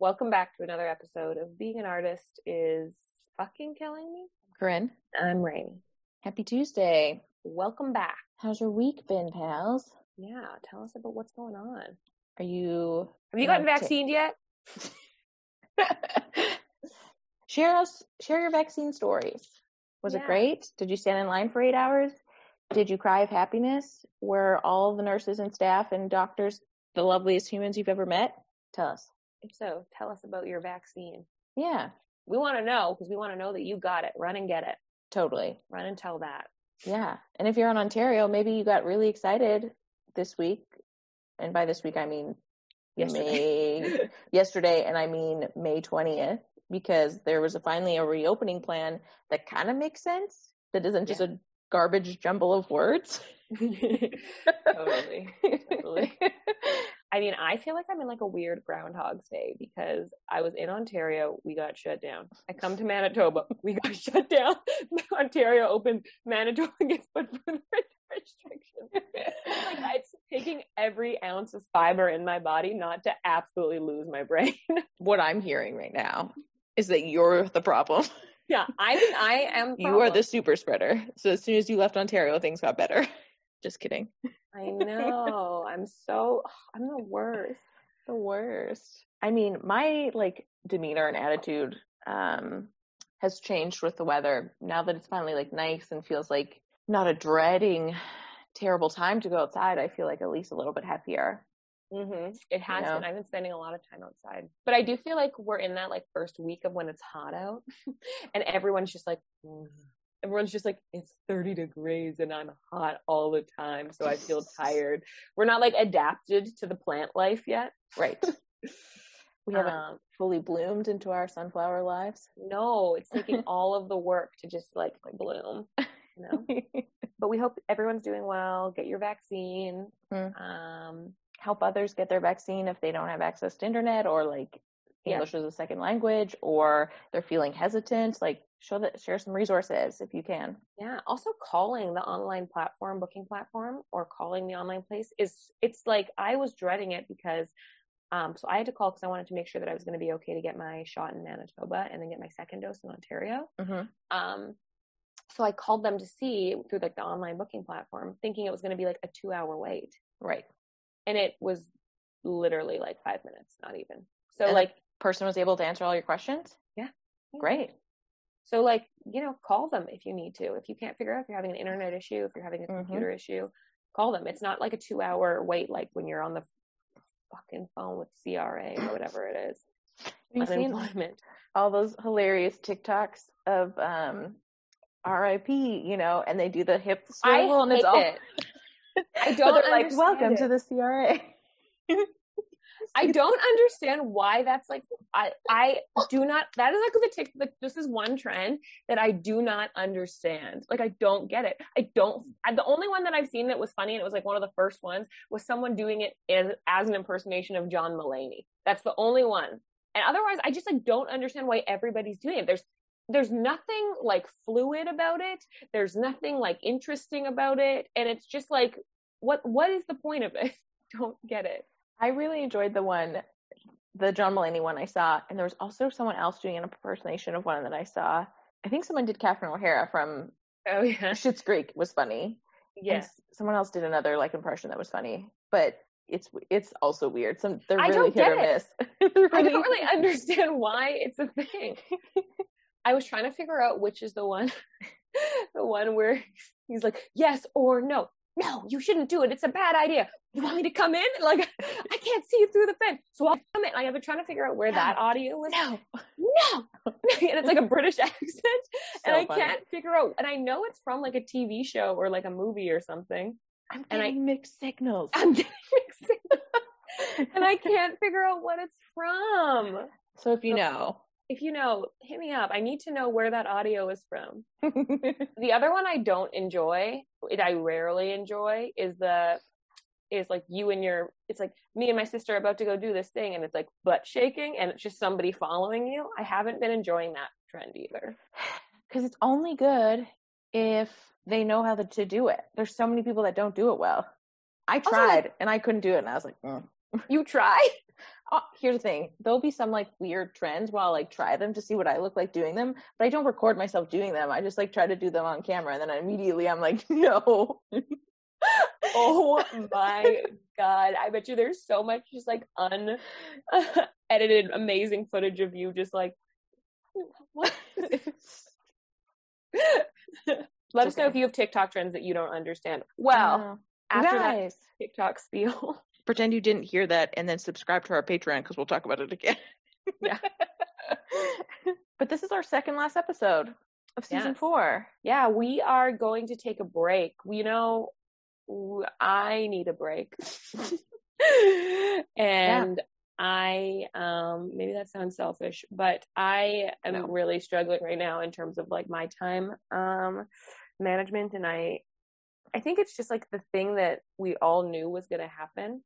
Welcome back to another episode of Being an Artist is Fucking Killing Me. Corinne, I'm Rainy. happy Tuesday. Welcome back. How's your week been, pals? Yeah, tell us about what's going on. Are you Have you gotten uh, vaccinated yet? share us share your vaccine stories? Was Yeah. it great? Did you stand in line for eight hours? Did you cry of happiness? Were all the nurses and staff and doctors the loveliest humans you've ever met? Tell us. If so, tell us about your vaccine. Yeah, We want to know because we want to know that you got it. Run and get it. totally. Run and tell that. Yeah. And if you're in Ontario, maybe you got really excited this week. And by this week, I mean Yesterday. May, yesterday, and I mean May 20th, because there was a, finally a reopening plan that kind of makes sense. That isn't just a garbage jumble of words. totally. Totally. I mean, I feel like I'm in like a weird Groundhog's Day because I was in Ontario, we got shut down. I come to Manitoba, we got shut down. Ontario opens, Manitoba gets put further restrictions. Like it's taking every ounce of fiber in my body not to absolutely lose my brain. what I'm hearing right now is that you're the problem. yeah, I think I am. You are the super spreader. So as soon as you left Ontario, things got better. Just kidding. I know. I'm so. I'm the worst. the worst. I mean, my like demeanor and attitude um has changed with the weather. Now that it's finally like nice and feels like not a dreading terrible time to go outside, I feel like at least a little bit happier. hmm It has know? been. I've been spending a lot of time outside, but I do feel like we're in that like first week of when it's hot out, and everyone's just like, "Mm." Everyone's just like, it's 30 degrees and I'm hot all the time, so I feel tired. We're not like adapted to the plant life yet. Right. we haven't Um, fully bloomed into our sunflower lives. no, it's taking all of the work to just like bloom. You know, but we hope everyone's doing well. Get your vaccine. Mm. Um, Help others get their vaccine if they don't have access to internet or like Yeah. English as a second language or they're feeling hesitant. Like show that share some resources if you can. Yeah. Also calling the online platform, booking platform, or calling the online place is it's like I was dreading it because um so I had to call because I wanted to make sure that I was going to be okay to get my shot in Manitoba and then get my second dose in Ontario. Mm-hmm. Um so I called them to see through like the online booking platform, thinking it was going to be like a two hour wait. Right. And it was literally like five minutes, not even. So And like person was able to answer all your questions? Yeah. Great. So, like, you know, call them if you need to. If you can't figure out if you're having an internet issue, if you're having a Mhm. computer issue, call them. It's not like a two hour wait, like when you're on the fucking phone with CRA or whatever it is. Have you seen Unemployment. all those hilarious TikToks of um RIP, you know, and they do the hip I swivel and it's all it. I don't like, welcome it. to the CRA. I don't understand why that's like I I do not that is like the tick this is one trend that I do not understand. Like I don't get it. I don't I, the only one that I've seen that was funny and it was like one of the first ones was someone doing it as, as an impersonation of John Mulaney. That's the only one. And otherwise I just like don't understand why everybody's doing it. There's there's nothing like fluid about it. There's nothing like interesting about it and it's just like what what is the point of it? Don't get it. I really enjoyed the one, the John Mulaney one I saw, and there was also someone else doing an impersonation of one that I saw. I think someone did Catherine O'Hara from Oh yeah. Schitt's Creek was funny. Yeah. someone else did another like impression that was funny, but it's it's also weird. Some they're I really don't hit get or it. miss. They're I don't really understand why it's a thing. I was trying to figure out which is the one, the one where he's like, yes or no. No, you shouldn't do it. It's a bad idea. You want me to come in? Like, I can't see you through the fence. So I'll come in. I've been trying to figure out where that audio was. No. No. and it's like a British accent. and I funny. can't figure out. And I know it's from like a TV show or like a movie or something. I'm and I- getting mixed signals. I'm getting mixed. and I can't figure out what it's from. so if you know, if you know, hit me up. I need to know where that audio is from. The other one I don't enjoy, it I rarely enjoy, is the is like you and your it's like me and my sister are about to go do this thing and it's like butt shaking and it's just somebody following you. I haven't been enjoying that trend either. because it's only good if they know how to, do it. There's so many people that don't do it well. I Also, tried like- and I couldn't do it, and I was like, mm. You try? uh, here's the thing. There'll be some like weird trends while i like try them to see what i look like doing them but i don't record myself doing them. I just like try to do them on camera and then I immediately i'm like no. Oh my god. I bet you there's so much just like unedited amazing footage of you just like what? Let us know if you have tiktok trends that you don't understand. Well uh, after that tiktok spiel pretend you didn't hear that and then subscribe to our patreon because we'll talk about it again. Yeah. But this is our second last episode of season Yes. four. Yeah we are going to take a break. You know I need a break. And i um maybe that sounds selfish but i am No. really struggling right now in terms of like my time um management and i i think it's just like the thing that we all knew was going to happen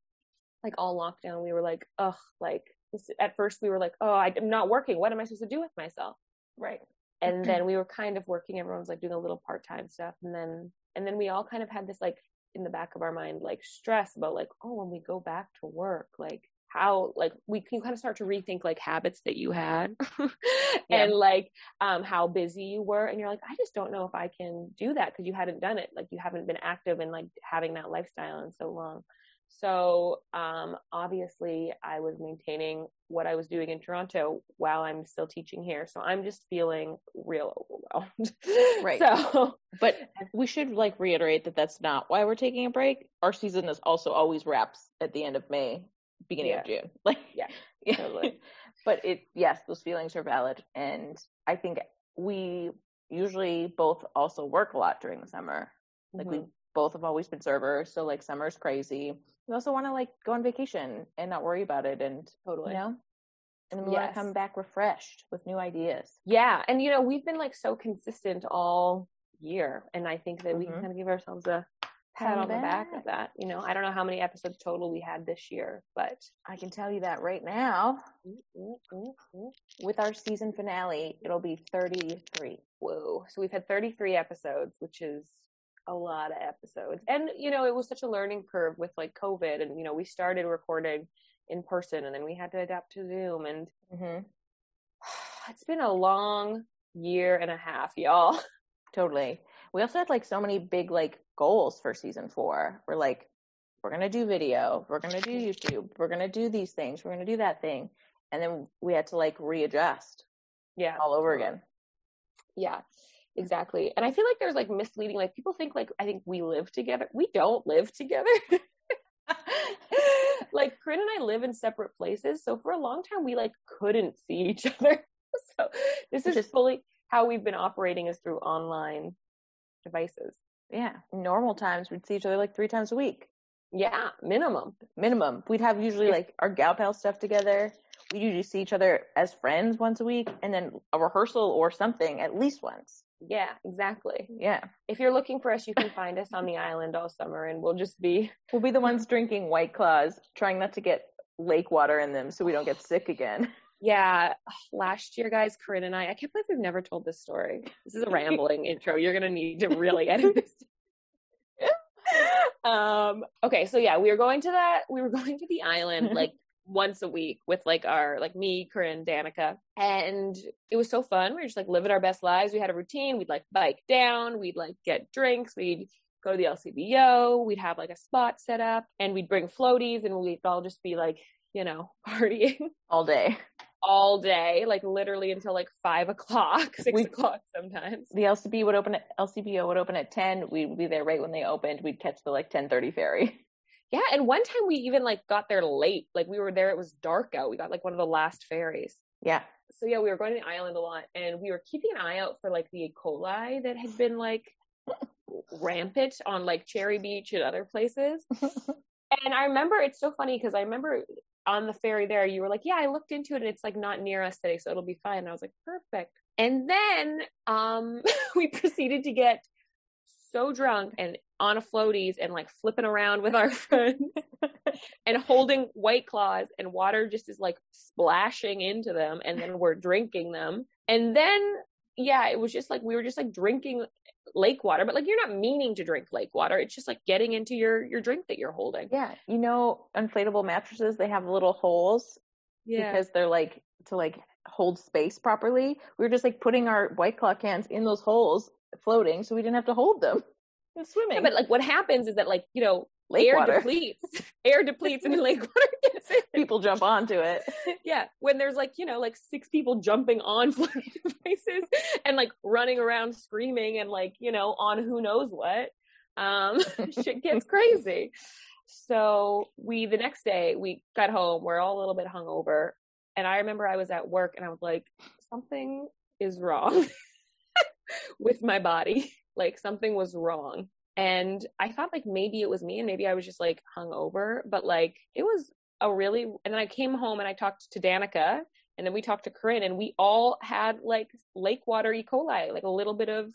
like all lockdown we were like ugh like this, at first we were like oh i'm not working. What am i supposed to do with myself? Right. And then we were kind of working. Everyone's like doing a little part-time stuff. And then and then we all kind of had this like in the back of our mind like stress about like oh when we go back to work like how like we can kind of start to rethink like habits that you had and like um how busy you were. And you're like i just don't know if i can do that because you hadn't done it. Like you haven't been active in like having that lifestyle in so long so um obviously i was maintaining what i was doing in toronto while i'm still teaching here so i'm just feeling real overwhelmed Right. so But we should like reiterate that that's not why we're taking a break. Our season is also always wraps at the end of May, beginning of June. Like Yeah, yeah. totally. but it yes, those feelings are valid, and I think we usually both also work a lot during the summer. Like we Mhm. Both have always been servers, so like summer's crazy. We also want to like go on vacation and not worry about it, and totally you know, and then we want to come back refreshed with new ideas. yeah and you know we've been like so consistent all year and i think that we mm-hmm. can kind of give ourselves a pat on the back of that you know i don't know how many episodes total we had this year but I can tell you that right now. with our season finale, it'll be 33. whoa so we've had 33 episodes which is a lot of episodes and you know it was such a learning curve with like covid and you know we started recording in person and then we had to adapt to zoom and Mm-hmm. it's been a long year and a half y'all Totally. We also had like so many big like goals for season four. We're like, we're gonna do video, we're gonna do YouTube, we're gonna do these things, we're gonna do that thing, and then we had to like readjust yeah all over totally. again. Yeah, exactly. And I feel like there's like misleading, like people think like I think we live together. We don't live together. like Corinne and I live in separate places. So for a long time we like couldn't see each other. so this is is- fully how we've been operating is through online devices. Yeah, normal times we'd see each other like three times a week Yeah, minimum. minimum. We'd have usually like our gal pal stuff together. We usually see each other as friends once a week, and then a rehearsal or something at least once. Yeah, exactly. Yeah, If you're looking for us, you can find us on the island all summer and we'll just be we'll be the ones drinking White Claws, trying not to get lake water in them so we don't get sick again. Yeah, last year, guys, Corinne and I, I can't believe we've never told this story. This is a rambling intro. You're going to need to really edit this. um, okay, so yeah, we were going to that, we were going to the island like once a week with like our, like me, Corinne, Danica, and it was so fun. We were just like living our best lives. We had a routine. We'd like bike down, we'd like get drinks, we'd go to the LCBO, we'd have like a spot set up, and we'd bring floaties, and we'd all just be like, you know, partying all day. all day, like literally until like five o'clock, six We- o'clock sometimes. The LCB would open at LCBO would open at ten. We'd be there right when they opened. We'd catch the like ten thirty ferry. Yeah, and one time we even like got there late. Like we were there, it was dark out. We got like one of the last ferries. Yeah, So yeah, we were going to the island a lot, and we were keeping an eye out for like the E. coli that had been like rampant on like Cherry Beach and other places. and I remember it's so funny because I remember on the ferry there, you were like, "Yeah, I looked into it, and it's like not near us today, so it'll be fine." And I was like, "Perfect." And then um, we proceeded to get so drunk and on a floaties and like flipping around with our friends and holding white claws and water just is like splashing into them and then we're drinking them and then yeah it was just like we were just like drinking lake water but like you're not meaning to drink lake water it's just like getting into your your drink that you're holding yeah. You know, inflatable mattresses they have little holes Yeah. because they're like to like hold space properly. We were just like putting our white claw cans in those holes, floating, so we didn't have to hold them and swimming. Yeah, but like what happens is that like, you know, Lake air water. depletes. air depletes and then lake water gets in. People jump onto it. Yeah. When there's like, you know, like six people jumping on floating devices and like running around screaming and like, you know, on who knows what. Um shit gets crazy. So we the next day we got home, we're all a little bit hungover. And I remember I was at work and I was like, something is wrong with my body. Like something was wrong. And I thought like maybe it was me and maybe I was just like hungover, but like it was a really and then I came home and I talked to Danica and then we talked to Corinne and we all had like lake water E. coli, like a little bit of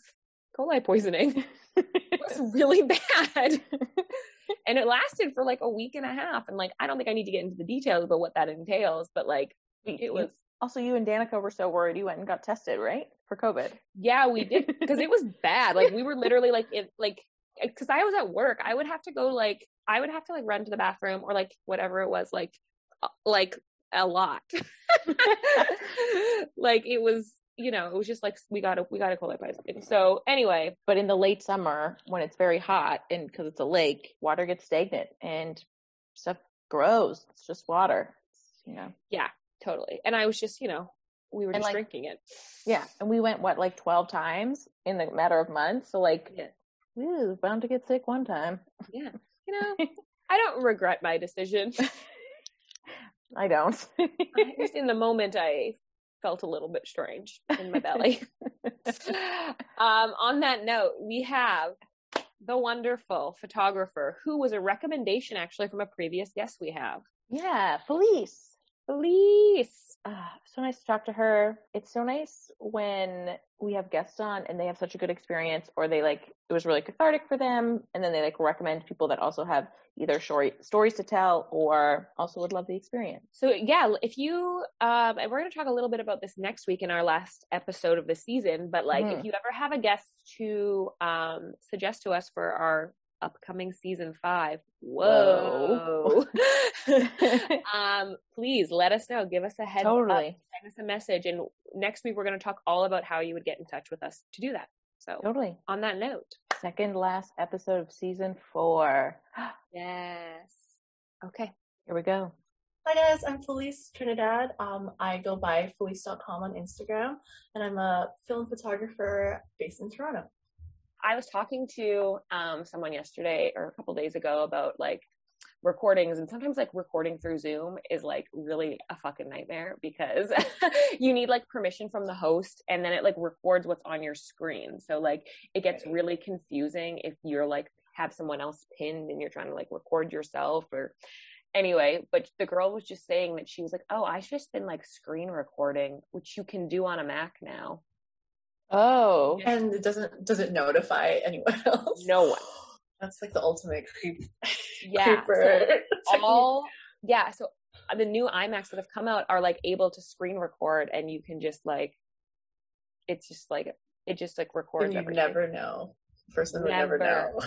coli poisoning. it was really bad. and it lasted for like a week and a half. And like I don't think I need to get into the details about what that entails, but like it was Also, you and Danica were so worried you went and got tested, right? For COVID. Yeah, we did because it was bad. Like we were literally like it like because I was at work, I would have to go like I would have to like run to the bathroom or like whatever it was like uh, like a lot. like it was, you know, it was just like we got a we got a coli poisoning. So anyway, But in the late summer, when it's very hot and because it's a lake, water gets stagnant and stuff grows. It's just water. It's, you know. yeah, totally. And I was just, you know, we were And, just like- drinking it. Yeah. And we went, what, like 12 times in the matter of months? So, like, Yeah. ooh, bound to get sick one time. Yeah. You know, I don't regret my decision. I don't. I just in the moment I felt a little bit strange in my belly. um, on that note, we have the wonderful photographer who was a recommendation actually from a previous guest we have. yeah. Felice. Elise. Ah, so nice to talk to her. It's so nice when we have guests on and they have such a good experience or they like it was really cathartic for them and then they like recommend people that also have either story, stories to tell or also would love the experience. So yeah, if you um and we're going to talk a little bit about this next week in our last episode of the season, but like if Mhm. you ever have a guest to um suggest to us for our upcoming season 5, whoa. um please let us know, give us a heads up, Totally. send us a message and next week we're going to talk all about how you would get in touch with us to do that. So Totally. on that note, Second last episode of season four. yes. Okay. Here we go. Hi guys, I'm Felice Trinidad. Um, I go by Felice.com on Instagram, and I'm a film photographer based in Toronto. I was talking to um, someone yesterday or a couple days ago about like recordings and sometimes like recording through Zoom is like really a fucking nightmare because you need like permission from the host and then it like records what's on your screen. So like it gets really confusing if you're like have someone else pinned and you're trying to like record yourself or anyway, but the girl was just saying that she was like, "Oh, I just been like screen recording, which you can do on a Mac now." Oh. And it doesn't does it notify anyone else? No one. That's like the ultimate creep. Yeah. creeper so- all yeah so the new iMacs that have come out are like able to screen record and you can just like it's just like it just like records and you everything. never know. Person would never, Never. know.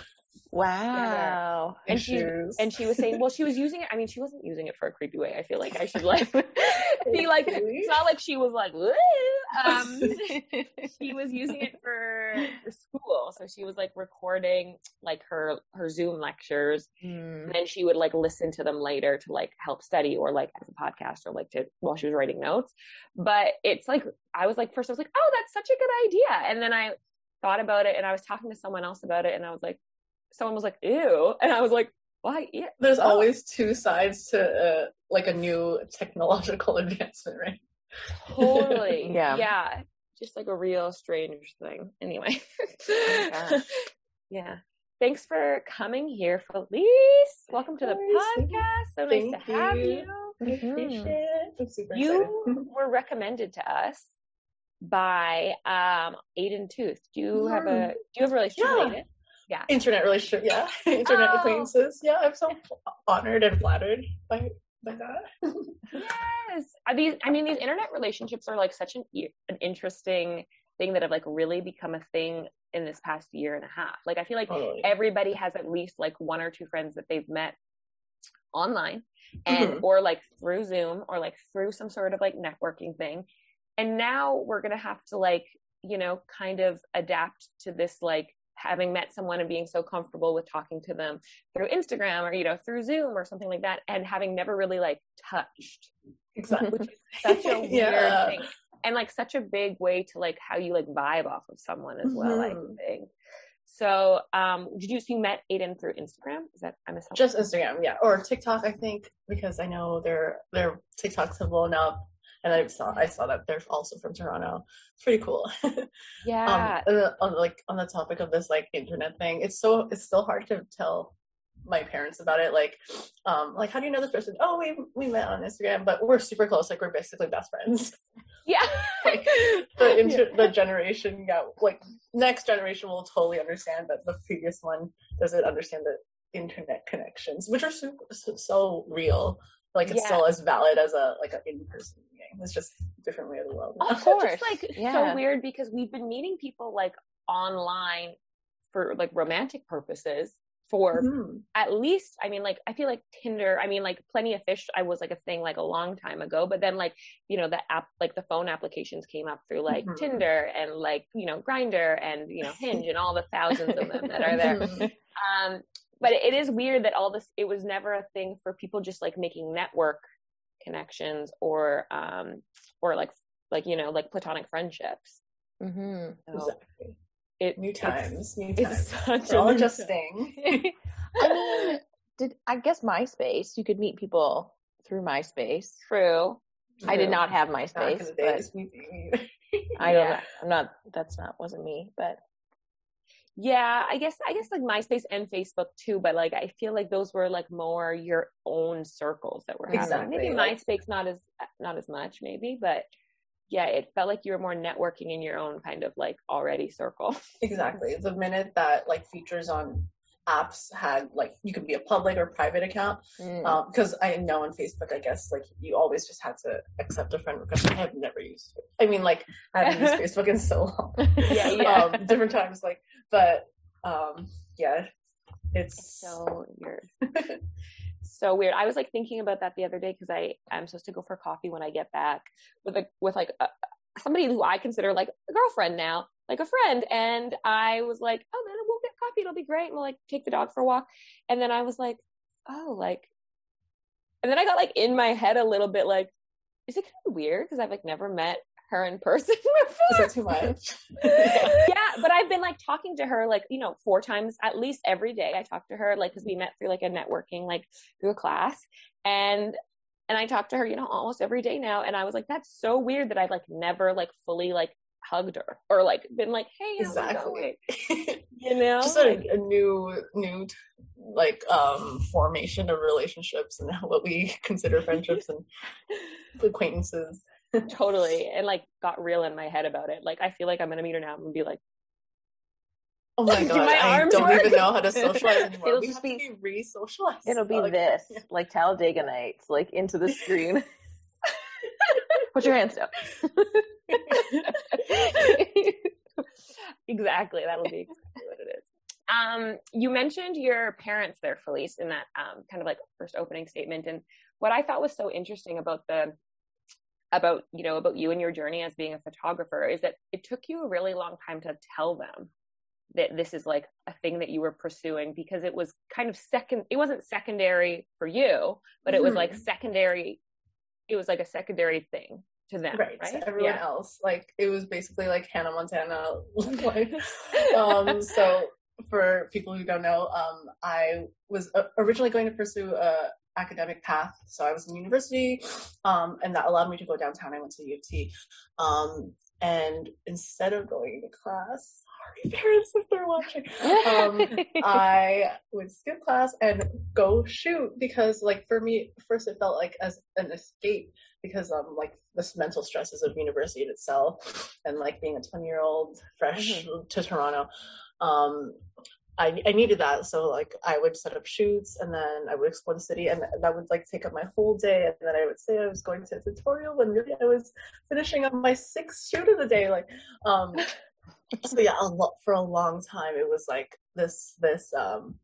Wow. And she- and she was saying well she was using it i mean she wasn't using it for a creepy way i feel like i should like be like it's not like she was like um she was using it for, for school so she was like recording like her her zoom lectures Hmm. and then she would like listen to them later to like help study or like as a podcast or like to while she was writing notes but it's like i was like first i was like oh that's such a good idea and then i thought about it and i was talking to someone else about it and i was like someone was like ew. And i was like why yeah There's Oh. always two sides to uh, like a new technological advancement, right? totally. Yeah. yeah. Just like a real strange thing. Anyway. Oh yeah. Thanks for coming here felice. Welcome to the podcast. So nice Thank to have you. you. I appreciate it. I'm super you were recommended to us by um Aiden Tooth. Do you have a do you have a relationship Yeah. Yeah. internet relationship yeah internet Oh. acquaintances yeah i'm so honored and flattered by by that Yes. Are these I mean these internet relationships are like such an an interesting thing that have like really become a thing in this past year and a half. Like I feel like Totally. everybody has at least like one or two friends that they've met online and Mhm. or like through Zoom or like through some sort of like networking thing. And now we're going to have to like, you know, kind of adapt to this like having met someone and being so comfortable with talking to them through Instagram or you know through Zoom or something like that and having never really like touched Exactly. which is such a weird Yeah. thing and like such a big way to like how you like vibe off of someone as well i Mhm. think so um did you you met aiden through instagram is that i missed Just Instagram, yeah, or TikTok. I think because I know their their TikToks have blown up, and I saw I saw that they're also from Toronto. It's pretty cool. yeah um, then on like on the topic of this like internet thing, it's so it's still hard to tell my parents about it. Like, um, like how do you know this person? Oh, we we met on Instagram, but we're super close. Like we're basically best friends. yeah like, the inter- the generation, yeah, like next generation will totally understand, but the previous one doesn't understand the internet connections, which are super so, so real. Like it's Yeah. still as valid as a like an in person meeting. It's just a different way of the world. now. also course, just like yeah. so weird because we've been meeting people like online for like romantic purposes for Mhm. at least i mean like i feel like tinder i mean like plenty of fish i was like a thing like a long time ago but then like you know the app like the phone applications came up through like Mhm. tinder and like you know Grindr and you know hinge and all the thousands of them that are there Mhm. um but it is weird that all this it was never a thing for people just like making network connections or um or like like you know like platonic friendships mm-hmm. so Exactly. it, New it's- times. New it's times. such We're a all new adjusting. I mean, did I guess MySpace? You could meet people through MySpace. true I did not have MySpace, the but days, we, we- I don't. Yeah. know. I'm not. That's not wasn't me. But Yeah, I guess I guess like MySpace and Facebook too, but like I feel like those were like more your own circles that were happening. Exactly, Maybe like- MySpace not as not as much, maybe, but yeah, it felt like you were more networking in your own kind of like already circle. Exactly. The minute that like features on apps had like you could be a public or private account, mm, because I know on Facebook, I guess like you always just had to accept a friend request. I have never used it. I mean, like I haven't used Facebook in so long. Yeah, yeah. Um, different times, like, but um, yeah, it's so weird. so weird. I was like thinking about that the other day because I I'm supposed to go for coffee when I get back with like with like a, somebody who I consider like a girlfriend now, like a friend, and I was like, oh, then we'll get coffee. It'll be great. And we'll like take the dog for a walk. And then I was like, oh, like, and then I got like in my head a little bit like, is it kind of weird because I've like never met her in person is before? it too much? yeah, but I've been like talking to her like, you know, four times at least every day. I talk to her like cuz we met through like a networking like through a class and and I talk to her, you know, almost every day now and I was like that's so weird that I've like never like fully like hugged her or like been like, "Hey, how's it going?" exactly. You know? Just a, a new, new like um formation of relationships and what we consider friendships and acquaintances. totally and like got real in my head about it. Like I feel like I'm going to meet her now and be like, Oh my god, my I arms don't work? even know how to socialize anymore. It'll we just be- be re-socialized. it'll be Like, this, like Talladega Nights, like into the screen. Put your hands down. exactly. That'll be exactly what it is. Um, you mentioned your parents there, Felice, in that um, kind of like first opening statement. And what I thought was so interesting about the about you know about you and your journey as being a photographer is that it took you a really long time to tell them that this is like a thing that you were pursuing because it was kind of second it wasn't secondary for you but it was like Mhm. secondary it was like a secondary thing to them right, right, to everyone Yeah. else. Like it was basically like Hannah Montana. like, um, so for people who don't know, um, I was uh, originally going to pursue a academic path. So I was in university, um, and that allowed me to go downtown. I went to U of T, um, and instead of going to class, sorry parents if they're watching, um, I would skip class and go shoot because, like, for me, first it felt like as an escape because, um, like, this mental stresses of university in itself and like being a 20 year old fresh to Toronto. Um, I, I needed that. So like I would set up shoots and then I would explore the city and that would like take up my whole day. And then I would say I was going to a tutorial when really I was finishing up my sixth shoot of the day. Like, um, so yeah, a lot, for a long time, it was like this, this, um,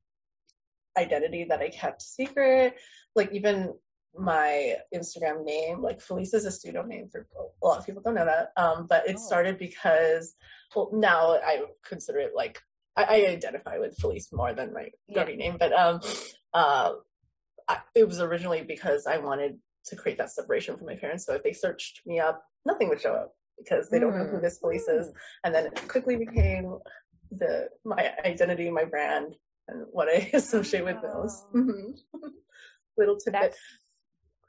identity that I kept secret. Like even my Instagram name, like Felice is a pseudo name for a lot of people don't know that. Um, but it Oh. started because well now I consider it like I, I identify with Felice more than my Yeah. Name, but um uh I, it was originally because I wanted to create that separation from my parents. So if they searched me up, nothing would show up because they don't know who Mm. this Felice is. And then it quickly became the my identity, my brand, and what I associate with those. Wow. Mhm. Little tidbit. That's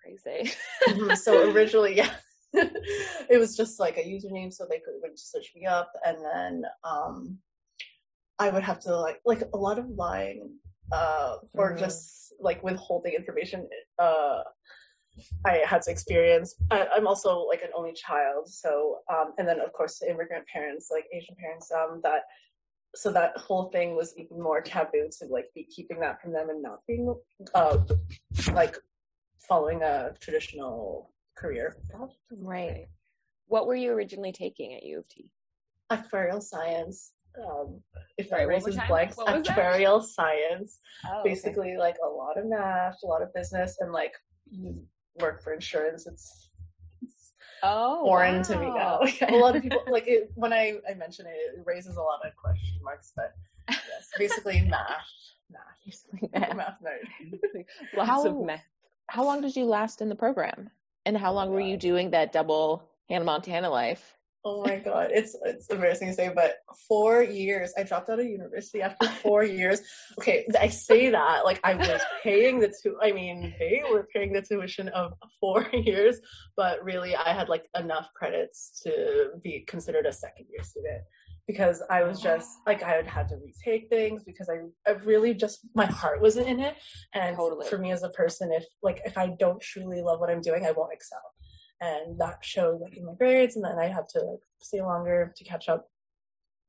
crazy. Mhm. so originally, yeah, it was just like a username, so they could would search me up, and then um, I would have to like like a lot of lying, uh, or Mhm. just like withholding information. Uh, I had to experience. I, I'm also like an only child, so um, and then of course immigrant parents, like Asian parents, um, that so that whole thing was even more taboo to like be keeping that from them and not being uh like following a traditional career. Right. What were you originally taking at U of T? Actuarial science. Um, if Sorry, I raises blanks, was that? science. Oh, Basically, like a lot of math, a lot of business, and like work for insurance. It's, it's Oh, foreign to me now. A lot of people like it when I, I mention it, it raises a lot of question marks. But yes, basically math, math, math nerd. Lots How- of meth. How long did you last in the program? And how Oh long my were you doing that double Hannah Montana life? Oh my god, it's it's embarrassing to say, but four years. I dropped out of university after four years. Okay, I say that like I was paying the two. I mean, they were paying the tuition of four years, but really I had like enough credits to be considered a second year student because I was just oh. like I had have to retake things because I I really just my heart wasn't in it, and Totally. for me as a person, if like if I don't truly love what I'm doing, I won't excel and that showed like in my grades and then i had to like stay longer to catch up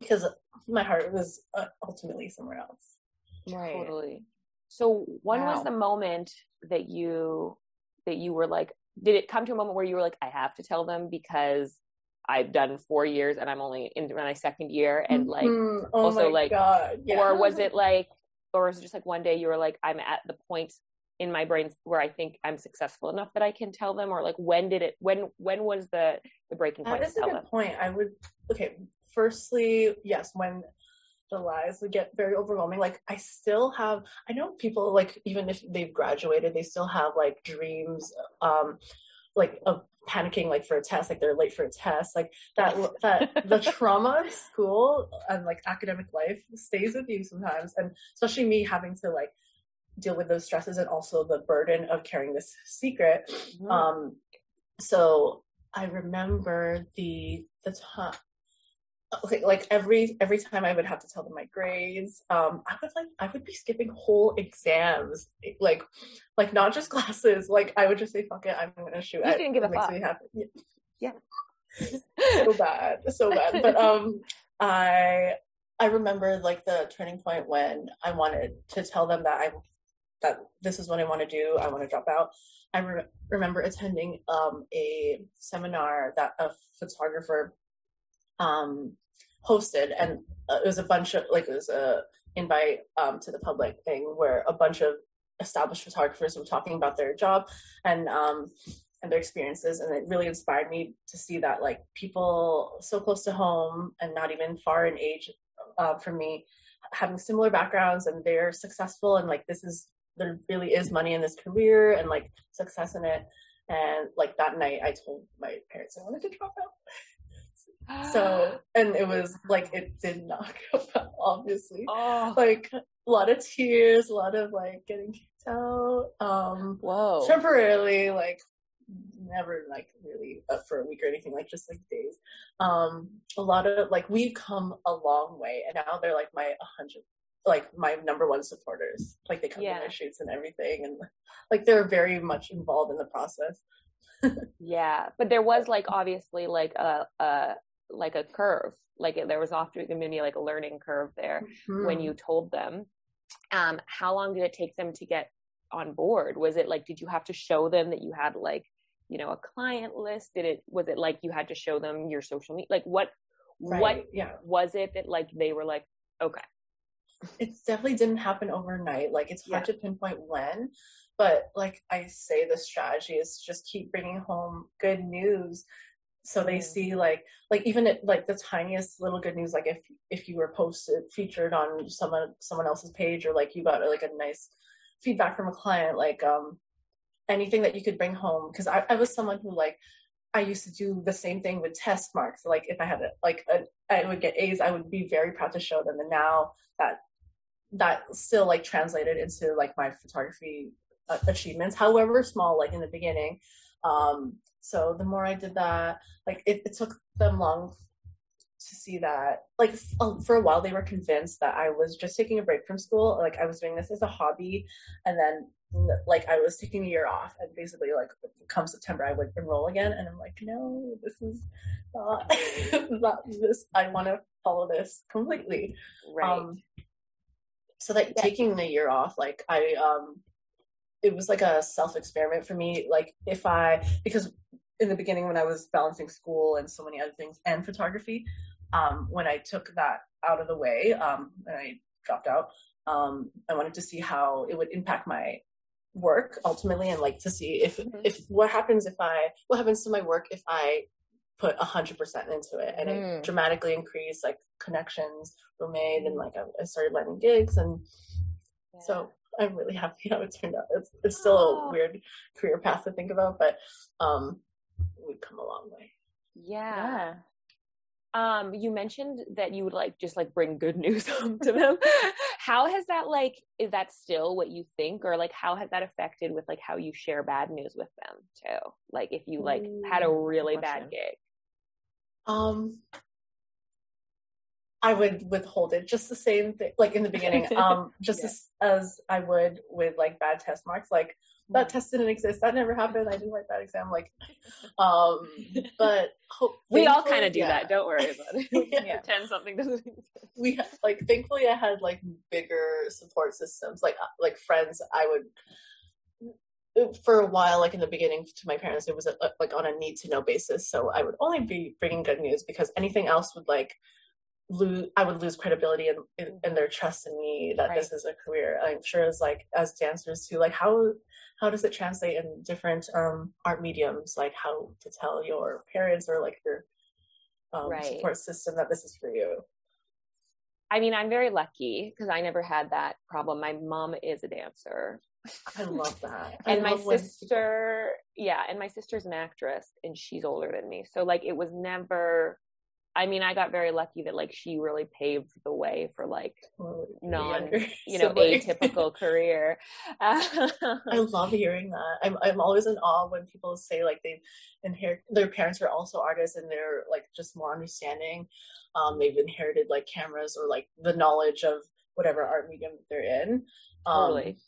because my heart was uh, ultimately somewhere else Right. Totally. So when was the moment that you that you were like did it come to a moment where you were like I have to tell them because I've done 4 years and I'm only in my second year and like Mhm. oh also, my like, god yeah. or was it like or was it just like one day you were like I'm at the point in my brain where I think I'm successful enough that I can tell them or like when did it when when was the the breaking point that to is a good them? point. I would okay firstly yes when the lies would get very overwhelming. Like i still have i know people like even if they've graduated they still have like dreams um like of panicking like for a test like they're late for a test. Like that that the trauma of school and like academic life stays with you sometimes. And especially me having to like deal with those stresses and also the burden of carrying this secret Mm-hmm. um so i remember the the time okay like every every time i would have to tell them my grades um i would like i would be skipping whole exams like like not just classes like i would just say fuck it i'm gonna shoot You it didn't give a fuck. me happy. Yeah. Yeah. so bad so bad but um i i remember like the turning point when i wanted to tell them that i that this is what i want to do i want to drop out. I re- remember attending um a seminar that a photographer um hosted and uh, it was a bunch of like it was a invite um to the public thing where a bunch of established photographers were talking about their job and um and their experiences and it really inspired me to see that like people so close to home and not even far in age uh, from me having similar backgrounds and they're successful and like this is there really is money in this career and like success in it. And like that night i told my parents i wanted to drop out. So and it was like it did not go well obviously. Oh. Like a lot of tears a lot of like getting kicked out. Um Whoa. temporarily like never like really up for a week or anything like just like days. Um a lot of like we've come a long way and now they're like my 100 like my number one supporters like they come Yeah. to my shoots and everything and like they're very much involved in the process Yeah, but there was like obviously like a a like a curve. Like there was often going to be like a learning curve there when Hmm. you told them. Um, how long did it take them to get on board? Was it like did you have to show them that you had like you know a client list? Did it was it like you had to show them your social media? Like what Right, what yeah was it that like they were like okay it definitely didn't happen overnight. Like it's hard Yeah. to pinpoint when, but like I say, the strategy is just keep bringing home good news. So they Mm. see like like even at, like the tiniest little good news, like if if you were posted featured on someone someone else's page or like you got like a nice feedback from a client, like um anything that you could bring home. Because I, I was someone who like I used to do the same thing with test marks. Like if I had a, like a, I would get A's, I would be very proud to show them. And now that that still like translated into like my photography uh, achievements, however small, like in the beginning. Um, so the more I did that, like it, it took them long to see that. Like um, for a while, they were convinced that I was just taking a break from school. Like I was doing this as a hobby, and then like I was taking a year off, and basically like come September, I would enroll again. And I'm like, no, this is not not this. I want to follow this completely. Right. Um, so that taking the year off, like I, um, it was like a self experiment for me. Like if I, because in the beginning when I was balancing school and so many other things and photography, um, when I took that out of the way, um, and I dropped out, um, I wanted to see how it would impact my work ultimately and like to see if Mhm. if what happens if I what happens to my work if I put a hundred percent into it and Mm. it dramatically increased like connections were made and like I, I started landing gigs and so I'm really happy how it turned out. It's it's still Aw. a weird career path to think about, but um we've come a long way. yeah. Um, you mentioned that you would like just like bring good news home to them. how has that like is that still what you think or like how has that affected with like how you share bad news with them too? Like if you like had a really bad gig. Um I would withhold it just the same thing like in the beginning. Um just Yeah. as, as I would with like bad test marks. Like that test didn't exist. That never happened. I didn't write that exam. Like um but hope we all kind of do yeah. that. Don't worry about it. Yeah. Pretend something doesn't exist. we ha- like thankfully I had like bigger support systems like uh, like friends I would for a while like in the beginning to my parents it was like on a need to know basis so I would only be bringing good news because anything else would like lose I would lose credibility and in, in their trust in me that this is a career I'm sure as like as dancers too like how how does it translate in different um art mediums like how to tell your parents or like your um, Right. support system that this is for you I mean, I'm very lucky because I never had that problem. My mom is a dancer. I love that. I and my love when sister yeah and my sister's an actress and she's older than me so like it was never i mean i got very lucky that like she really paved the way for like non you know atypical career I love hearing that. I'm I'm always in awe when people say like they inherit their parents are also artists and they're like just more understanding. Um, they've inherited like cameras or like the knowledge of whatever art medium they're in. Um, Totally.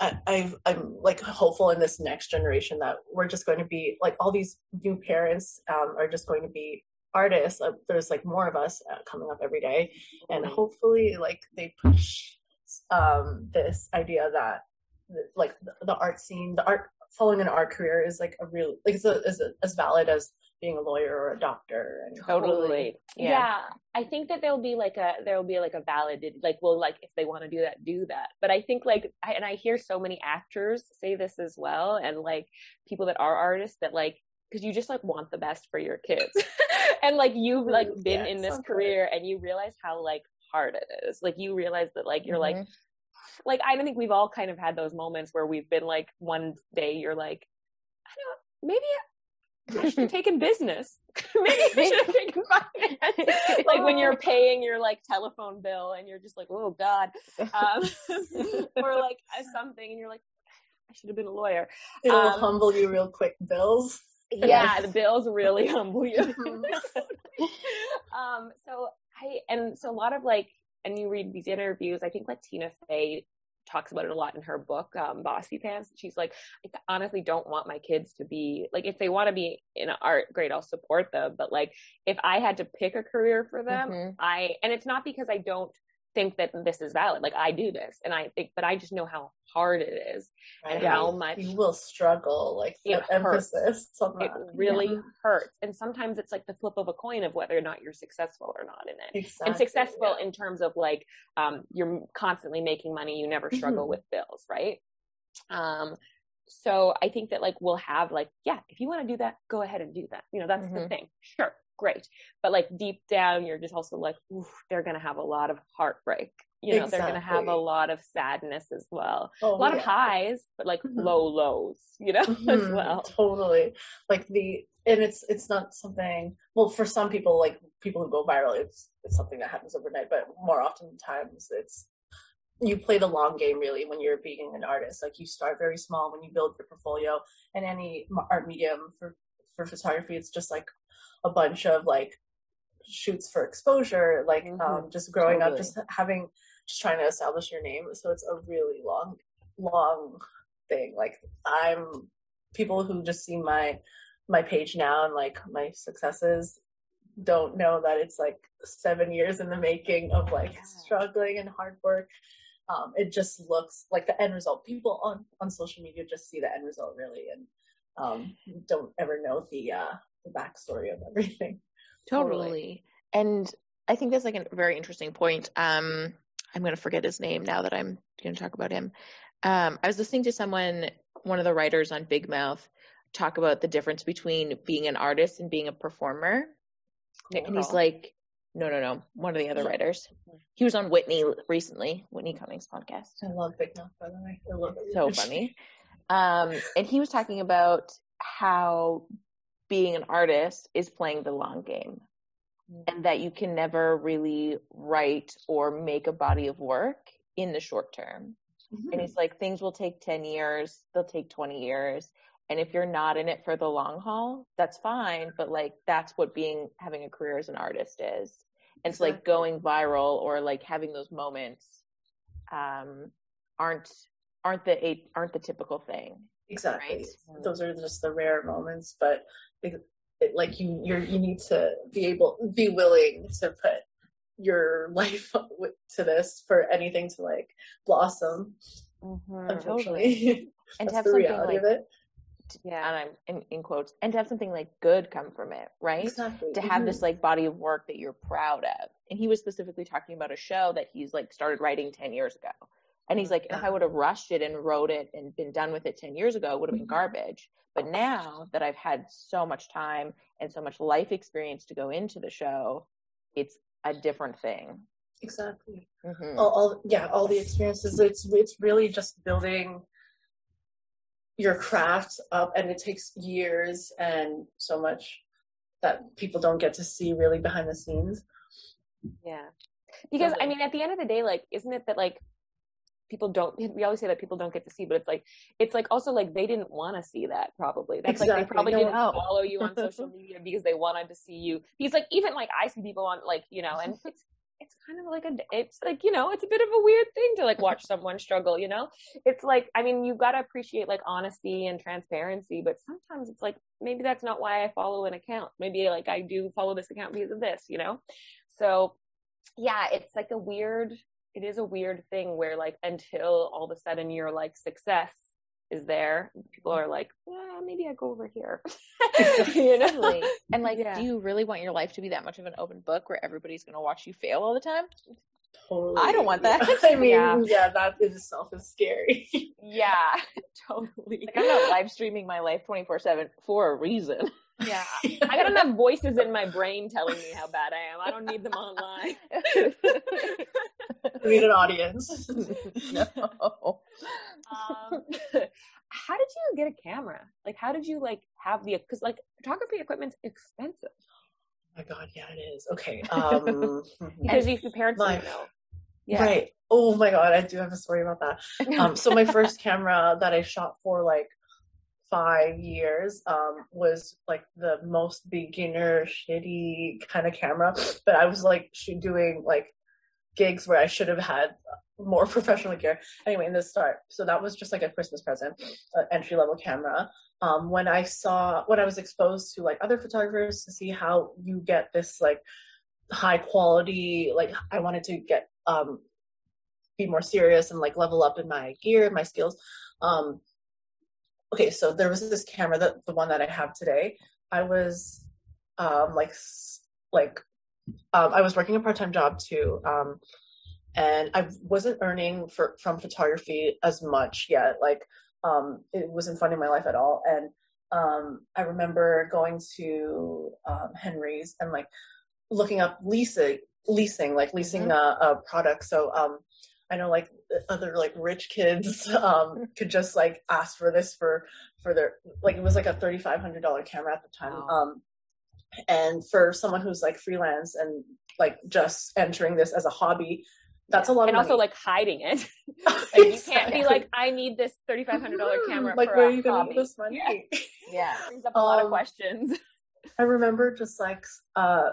I, I've, I'm like hopeful in this next generation that we're just going to be like all these new parents um, are just going to be artists. Uh, there's like more of us uh, coming up every day, and hopefully like they push um, this idea that like the, the art scene, the art following an art career is like a real like it's a, is a, as valid as being a lawyer or a doctor. And totally yeah. Yeah. i think that there'll be like a there'll be like a valid like well like if they want to do that do that but i think like I, and i hear so many actors say this as well and like people that are artists that like because you just like want the best for your kids and like you've like been yeah, in this career and you realize how like hard it is like you realize that like you're like Mhm. like I think we've all kind of had those moments where we've been like one day you're like I don't know, maybe I should have taken business. maybe I should have taken finance. like when you're paying your like telephone bill and you're just like, oh God. Um, or like something and you're like, I should have been a lawyer. it'll Um, humble you real quick. Bills. Yeah, the bills really humble you. Mhm. um, so I and so a lot of like, and you read these interviews. I think like Tina Fey talks about it a lot in her book, um, Bossypants. She's like, I honestly don't want my kids to be like, if they want to be in art, great, I'll support them. But like, if I had to pick a career for them, Mhm. I and it's not because I don't think that this is valid. Like I do this and I think, but I just know how hard it is and how much you will struggle. Like It the hurts. it really Yeah. hurts. And sometimes it's like the flip of a coin of whether or not you're successful or not in it. Exactly. And successful yeah. in terms of like um, you're constantly making money, you never struggle Mhm. with bills, right? Um, so I think that like we'll have like, yeah, if you want to do that, go ahead and do that. You know, that's the Mhm. thing. Sure, great. But like deep down, you're just also like, they're gonna have a lot of heartbreak. You know, they're gonna have a lot of sadness as well. Oh, A lot of highs, but like Mhm. low lows, you know, as Mhm, well. Totally. Like the and it's it's not something well for some people like people who go viral it's it's something that happens overnight but more often times it's you play the long game really when you're being an artist like you start very small when you build your portfolio and any art medium for for photography it's just like a bunch of like shoots for exposure like Mhm, um just growing up just having just trying to establish your name. So it's a really long long thing. Like i'm people who just see my my page now and like my successes don't know that it's like seven years in the making of like struggling and hard work. Um it just looks like the end result. People on on social media just see the end result really and um don't ever know the uh the backstory of everything Totally. And I think that's like a very interesting point. Um, I'm going to forget his name now that I'm going to talk about him. Um, I was listening to someone, one of the writers on Big Mouth, talk about the difference between being an artist and being a performer. And he's like, no, no, no, one of the other writers. He was on Whitney recently, Whitney Cummings podcast i love big mouth by the way i love it so funny. Um, and he was talking about how being an artist is playing the long game and that you can never really write or make a body of work in the short term. And he's like, things will take 10 years, they'll take 20 years. And if you're not in it for the long haul, that's fine. But like, that's what being, having a career as an artist is. And it's like going viral or like having those moments, um, aren't, aren't the, aren't the typical thing. Exactly Right. those are just the rare moments but it, it, like you you're you need to be able be willing to put your life to this for anything to like blossom Mhm. unfortunately And to that's have the something reality like, of it Yeah. and I'm in, in quotes, and to have something like good come from it, right? exactly to have this like body of work that you're proud of. And he was specifically talking about a show that he's like started writing 10 years ago. And he's like, if I would have rushed it and wrote it and been done with it 10 years ago, it would have been Mhm. garbage. But now that I've had so much time and so much life experience to go into the show, it's a different thing. exactly Mhm. all, all yeah all the experiences it's it's really just building your craft up and it takes years and so much that people don't get to see really behind the scenes Yeah. Because I mean, at the end of the day, like, isn't it that like people don't? We always say that people don't get to see, but it's like it's like also like they didn't want to see that. Probably that's like they probably No didn't follow you on social media because they wanted to see you. Because like even like I see people on like you know, and it's it's kind of like a it's like you know it's a bit of a weird thing to like watch someone struggle. You know, it's like I mean you've got to appreciate like honesty and transparency, but sometimes it's like maybe that's not why I follow an account. Maybe like I do follow this account because of this. You know, so yeah, it's like a weird, it is a weird thing where like until all of a sudden your like success is there, people are like, well, maybe I go over here. you know? And like, Yeah. do you really want your life to be that much of an open book where everybody's going to watch you fail all the time? totally I don't want that. i mean Yeah. yeah, that in itself is scary Yeah, totally. Like, I'm not live streaming my life 24 7 for a reason. Yeah. I got enough voices in my brain telling me how bad I am. I don't need them online. I need an audience no. um, how did you get a camera? Like, how did you like have the? Because like photography equipment's expensive oh my god yeah it is okay um because you your parents My- know. Yeah. right oh my god i do have a story about that um, so my first camera that I shot for like five years um, was like the most beginner shitty kind of camera, but I was like doing like gigs where I should have had more professional gear. Anyway, in the start, so that was just like a Christmas present, entry level camera. Um, when I saw when I was exposed to like other photographers to see how you get this like high quality like I wanted to get um, be more serious and like level up in my gear my skills. Um, okay, so there was this camera that the one that I have today. I was um, like like um, I was working a part time job too, um, and I wasn't earning for from photography as much yet. Like um, it wasn't funding my life at all, and um, I remember going to um, Henry's and like looking up leasing, leasing, like leasing mm-hmm. a, a, product. So um, I know like other like rich kids um, could just like ask for this for for their like it was like a thirty five hundred dollar camera at the time. Wow. Um, and for someone who's like freelance and like just entering this as a hobby, that's yeah. a lot and also like hiding it like, you can't be like i need this $3500 camera like where are you gonna get this money yeah, yeah. brings up a um, lot of um, questions i remember just like uh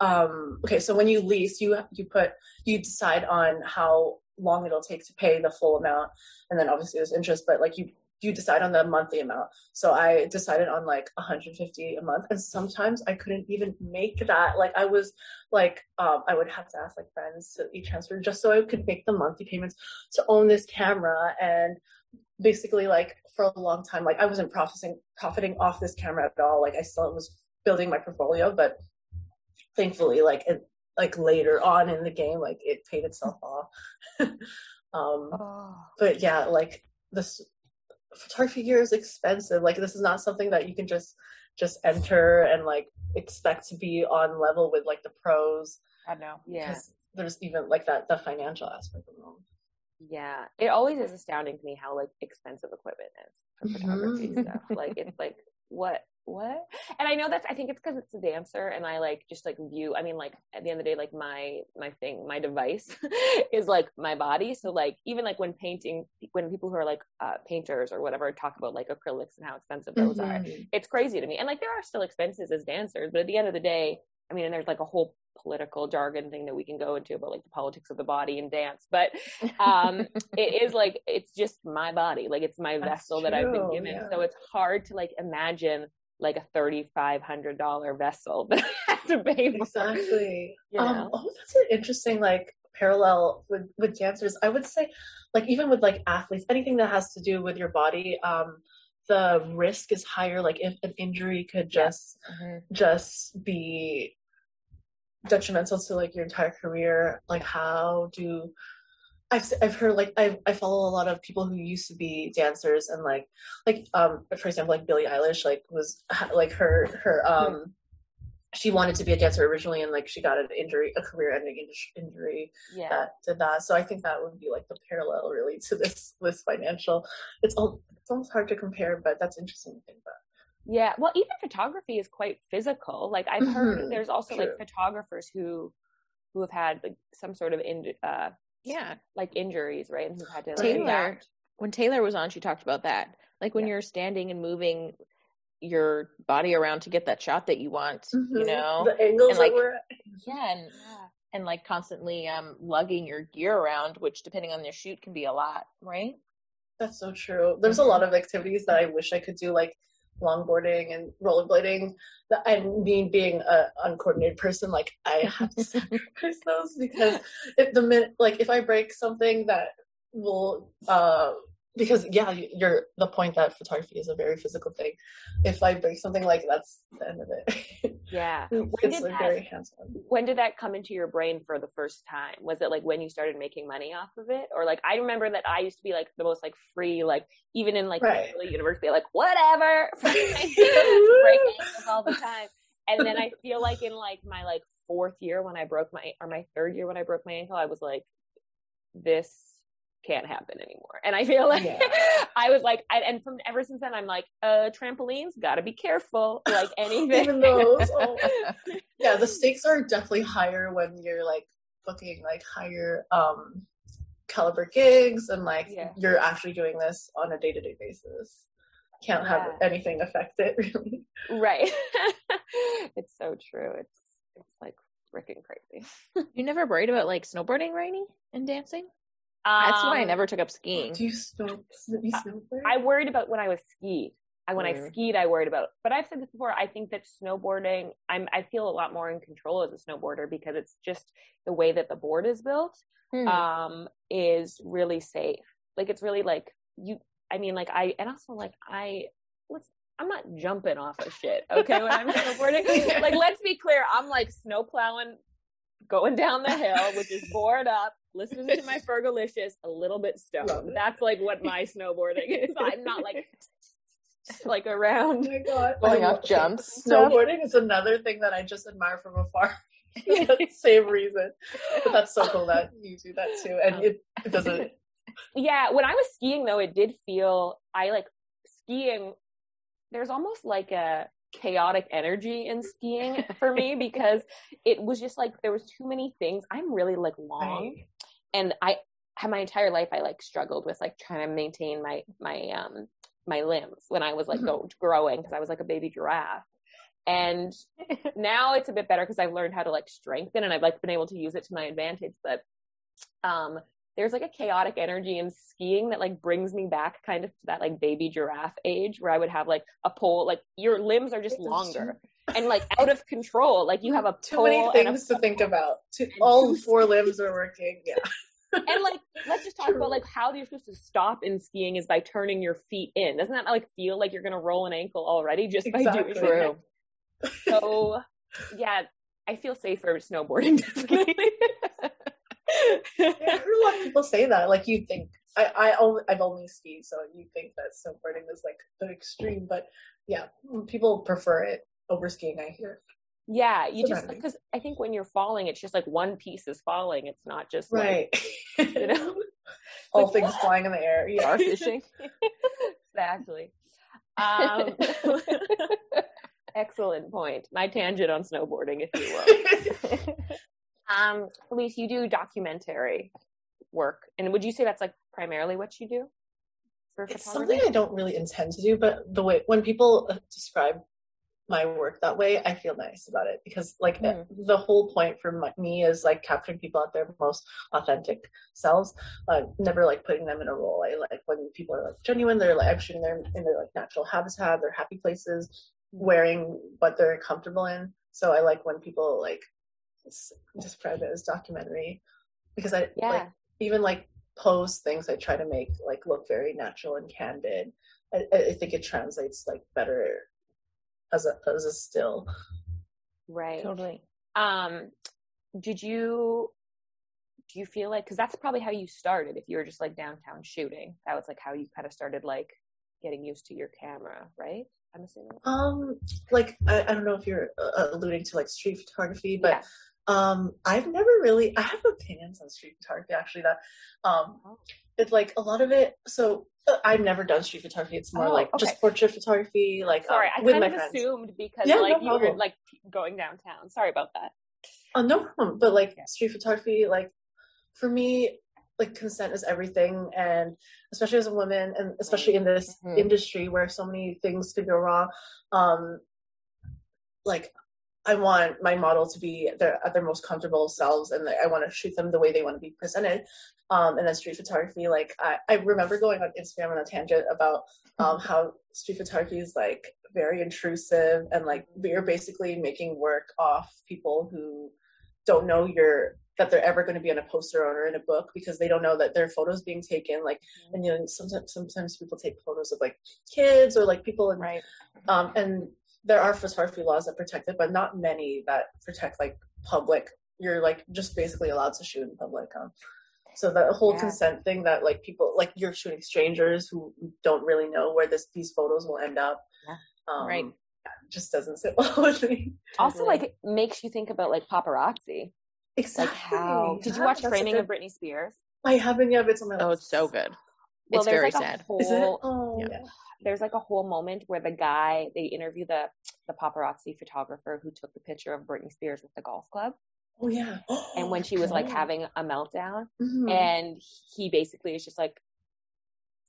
um okay so when you lease you you put you decide on how long it'll take to pay the full amount and then obviously there's interest but like you you decide on the monthly amount. So I decided on like 150 a month, and sometimes I couldn't even make that. Like I was like, um, I would have to ask like friends to e-transfer just so I could make the monthly payments to own this camera. And basically, like for a long time, like I wasn't profiting profiting off this camera at all. Like I still was building my portfolio, but thankfully, like it, like later on in the game, like it paid itself off. um, oh. But yeah, like this photography gear is expensive. Like this is not something that you can just just enter and like expect to be on level with like the pros. I know. Yeah. There's even like that the financial aspect of it. Yeah. It always is astounding to me how like expensive equipment is for photography mm-hmm. stuff. Like it's like what what? And I know that's I think it's because it's a dancer and I like just like view I mean like at the end of the day like my my thing my device is like my body so like even like when painting when people who are like uh, painters or whatever talk about like acrylics and how expensive those mm-hmm. are it's crazy to me and like there are still expenses as dancers but at the end of the day I mean and there's like a whole political jargon thing that we can go into about like the politics of the body and dance but um it is like it's just my body like it's my That's vessel true, that i've been given yeah. so it's hard to like imagine like a thirty-five hundred dollar vessel that I had to pay for. Exactly. You um, know? um, oh, that's an interesting like parallel with with dancers. I would say, like even with like athletes, anything that has to do with your body, um, the risk is higher. Like if an injury could just yeah. mm-hmm. just be detrimental to like your entire career. Like how do I've I've heard like I I follow a lot of people who used to be dancers and like like um for example like Billie Eilish like was like her her um she wanted to be a dancer originally and like she got an injury a career ending injury yeah. that did that so I think that would be like the parallel really to this this financial it's all it's almost hard to compare but that's interesting to think about. Yeah, well, even photography is quite physical. Like I've heard, mm-hmm. there's also True. like photographers who who have had like some sort of in, uh, yeah, like injuries, right? And who had to like, Taylor. Adapt. When Taylor was on, she talked about that. Like when yeah. you're standing and moving your body around to get that shot that you want, mm-hmm. you know, the angles and like, yeah, and, yeah, and like constantly um lugging your gear around, which depending on your shoot can be a lot, right? That's so true. There's mm-hmm. a lot of activities that I wish I could do, like longboarding and rollerblading and me being an uncoordinated person like i have to sacrifice those because if the minute like if i break something that will uh because yeah you're the point that photography is a very physical thing. If i break something like that's the end of it. Yeah. It's like very hands-on. when did that come into your brain for the first time? Was it like when you started making money off of it? Or like i remember that i used to be like the most like free like even in like right. university like whatever. Break all the time. And then i feel like in like my like fourth year when i broke my or my third year when i broke my ankle i was like this can't happen anymore. And I feel like yeah. I was like, I, and from ever since then, I'm like, uh, trampolines, gotta be careful. Like anything. Even those. Oh. yeah, the stakes are definitely higher when you're like booking like higher um caliber gigs and like yeah. you're actually doing this on a day to day basis. Can't yeah. have anything affect it really. Right. it's so true. It's it's like freaking crazy. you never worried about like snowboarding, Rainy, and dancing? That's why I um, never took up skiing. Do you snow? I worried about when I was skied. I when I Mm. skied, I worried about. But I've said this before. I think that snowboarding, I'm I feel a lot more in control as a snowboarder because it's just the way that the board is built Hmm. um is really safe. Like it's really like you. I mean, like I and also like I let's. I'm not jumping off of shit, okay? When I'm snowboarding, like let's be clear, I'm like snow plowing, going down the hill, which is board up, listening to my Fergalicious, a little bit stoned. it. That's like what my snowboarding is. I'm not like like Oh around. my god. Going I off jumps. Snowboarding is another thing that I just admire from afar. For the same reason. But that's so cool that you do that too. And oh. it, it doesn't Yeah, when I was skiing though, it did feel I like skiing. There's almost like a chaotic energy in skiing for me because it was just like there was too many things. I'm really like long, and I have my entire life I like struggled with like trying to maintain my my um my limbs when I was like Mhm. go, growing because I was like a baby giraffe. And now it's a bit better because I've learned how to like strengthen and I've like been able to use it to my advantage. But um there's like a chaotic energy in skiing that like brings me back kind of to that like baby giraffe age where I would have like a pole, like your limbs are just It's longer and like out of control. Like you have a too pole many things to think about. Two, all four limbs are working. Yeah. and like let's just talk True. about like how you're supposed to stop in skiing is by turning your feet in doesn't that like feel like you're gonna roll an ankle already just by Exactly. doing True. that so yeah i feel safer snowboarding definitely Yeah, I heard a lot of people say that. Like you think I, I only, I've only skied, so you think that snowboarding is like the extreme, but yeah, people prefer it over skiing. I hear. yeah you just because i think when you're falling it's just like one piece is falling it's not just like, Right. you know All Like, things flying in the air. Yeah. Bar fishing. exactly um excellent point my tangent on snowboarding if you will Um, Elise, you do documentary work, and would you say that's like primarily what you do for it's something I don't really intend to do, but the way when people uh, describe my work that way, I feel nice about it because like Mm. the whole point for my, me is like capturing people at their most authentic selves. Uh, never like putting them in a role. I like when people are like genuine. They're like I'm shooting them in their like natural habitat, their happy places, wearing what they're comfortable in. So I like when people like describe it as documentary because I Yeah. like even like pose things I try to make like look very natural and candid. I I think it translates like better as a as a still. right. totally. Um, did you do you feel like because that's probably how you started? If you were just like downtown shooting, that was like how you kind of started like getting used to your camera, right? I'm assuming. Um, like I, I don't know if you're uh, alluding to like street photography, but Yeah. um, I've never really I have opinions on street photography actually that um Oh. It's like a lot of it. So uh, I've never done street photography. It's more Oh, like okay. just portrait photography, like Sorry, um, I with kind my of assumed because Yeah, no like you were like going downtown. Sorry about that. Oh, no problem. But like street photography, like for me, like consent is everything, and especially as a woman, and especially in this Mhm. industry where so many things could go wrong, um, like I want my model to be their at their most comfortable selves, and I want to shoot them the way they want to be presented. Um, and then street photography, like I, I remember going on Instagram on a tangent about um, how street photography is like very intrusive and like you're basically making work off people who don't know you're that they're ever going to be on a poster or in a book because they don't know that their photos being taken like and you know sometimes sometimes people take photos of like kids or like people in Right. um and there are photography laws that protect it but not many that protect like public you're like just basically allowed to shoot in public um so the whole Yeah. consent thing that like people like you're shooting strangers who don't really know where this these photos will end up Yeah. um Right. just doesn't sit well with me Also, like makes you think about like paparazzi. exactly Like how did you watch that's Framing good- of Britney Spears? I haven't yet, but it's on my list. Oh, it's so good. Well, it's there's very like sad. a Is it? whole Oh, Yeah. yeah. there's like a whole moment where the guy they interview the the paparazzi photographer who took the picture of Britney Spears with the golf club, Oh, yeah. and when she was like Oh. having a meltdown, Mhm. and he basically is just like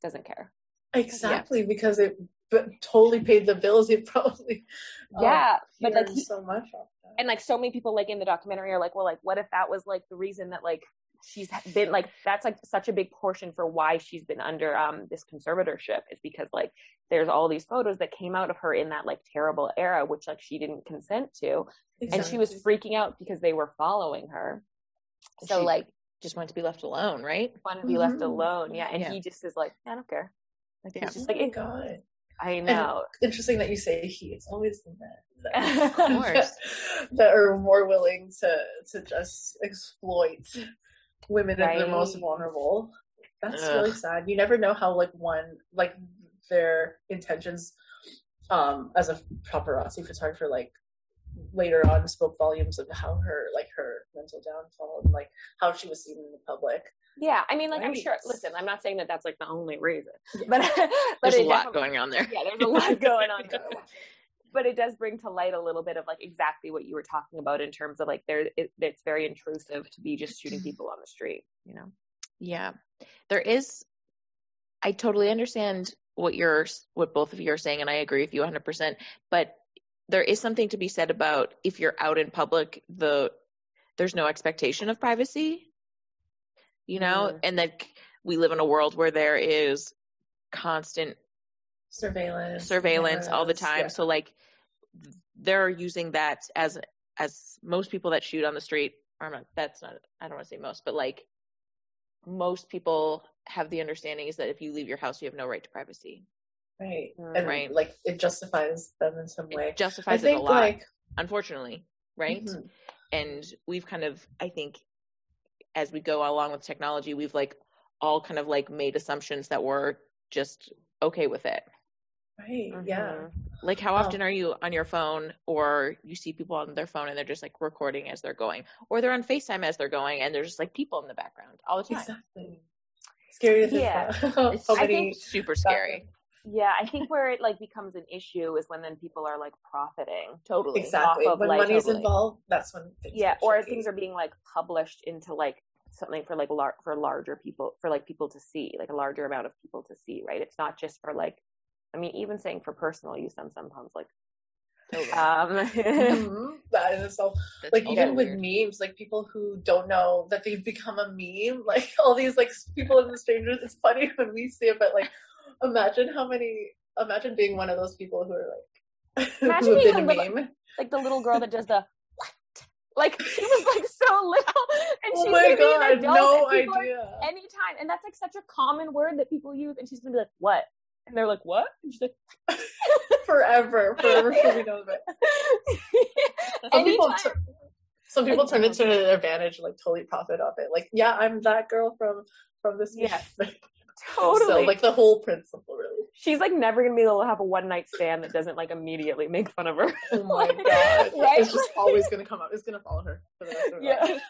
doesn't care. exactly because it b- totally paid the bills. It probably um, yeah, but like earned he, so much off that. and like so many people like in the documentary are like, well, like what if that was like the reason that like she's been like that's like such a big portion for why she's been under um this conservatorship is because like there's all these photos that came out of her in that like terrible era which like she didn't consent to exactly. and she was freaking out because they were following her so she like just wanted to be left alone right wanted to be mm-hmm. left alone yeah and yeah. he just is like i don't care like yeah. he's just oh like god I know. And interesting that you say he. It's always the men that, that, that, are more willing to to just exploit women right. at their most vulnerable. That's Ugh. really sad. You never know how like one like their intentions um as a paparazzi photographer like later on spoke volumes of how her like her mental downfall and like how she was seen in the public yeah, I mean, like right. I'm sure. Listen, I'm not saying that that's like the only reason, yeah. but but there's a lot going on there. Yeah, there's a lot going on. but it does bring to light a little bit of like exactly what you were talking about in terms of like there it, it's very intrusive to be just shooting people on the street. You know. Yeah, there is. I totally understand what you're what both of you are saying, and I agree with you 100. percent But there is something to be said about if you're out in public, the there's no expectation of privacy you know, mm. and that we live in a world where there is constant surveillance, surveillance all the time. Yeah. So like they're using that as as most people that shoot on the street are not. That's not. I don't want to say most, but like most people have the understanding is that if you leave your house, you have no right to privacy. Right. Mm. And right. like it justifies them in some way. It justifies I it a lot. Like... Unfortunately. Right. Mm-hmm. And we've kind of, I think, as we go along with technology, we've like all kind of like made assumptions that we're just okay with it. Right. Mm-hmm. Yeah. Like how often are you on your phone or you see people on their phone and they're just like recording as they're going or they're on FaceTime as they're going and there's just like people in the background all the time. Exactly. Scary yeah. it's I think, super scary. Yeah, I think where it like becomes an issue is when then people are like profiting totally exactly when like, money's totally. involved. That's when yeah, or things are being like published into like something for like lar- for larger people for like people to see like a larger amount of people to see right it's not just for like i mean even saying for personal use i'm sometimes like um mm-hmm. that is so That's like even with memes like people who don't know that they've become a meme like all these like people in the strangers it's funny when we see it but like imagine how many imagine being one of those people who are like imagine being a little, like the little girl that does the what? like she was like so little, and oh she's gonna God, be an adult. No idea. anytime, and that's like such a common word that people use, and she's gonna be like, "What?" And they're like, "What?" And she's like, "Forever, forever, she'll be known. Some people, t- some people turn it to an advantage, and like totally profit off it. Like, yeah, I'm that girl from from this. Yeah, totally. So, like the whole principle, really she's like never gonna be able to have a one night stand that doesn't like immediately make fun of her. Oh my god! right? It's just always gonna come up. It's gonna follow her for the rest of her yeah. life.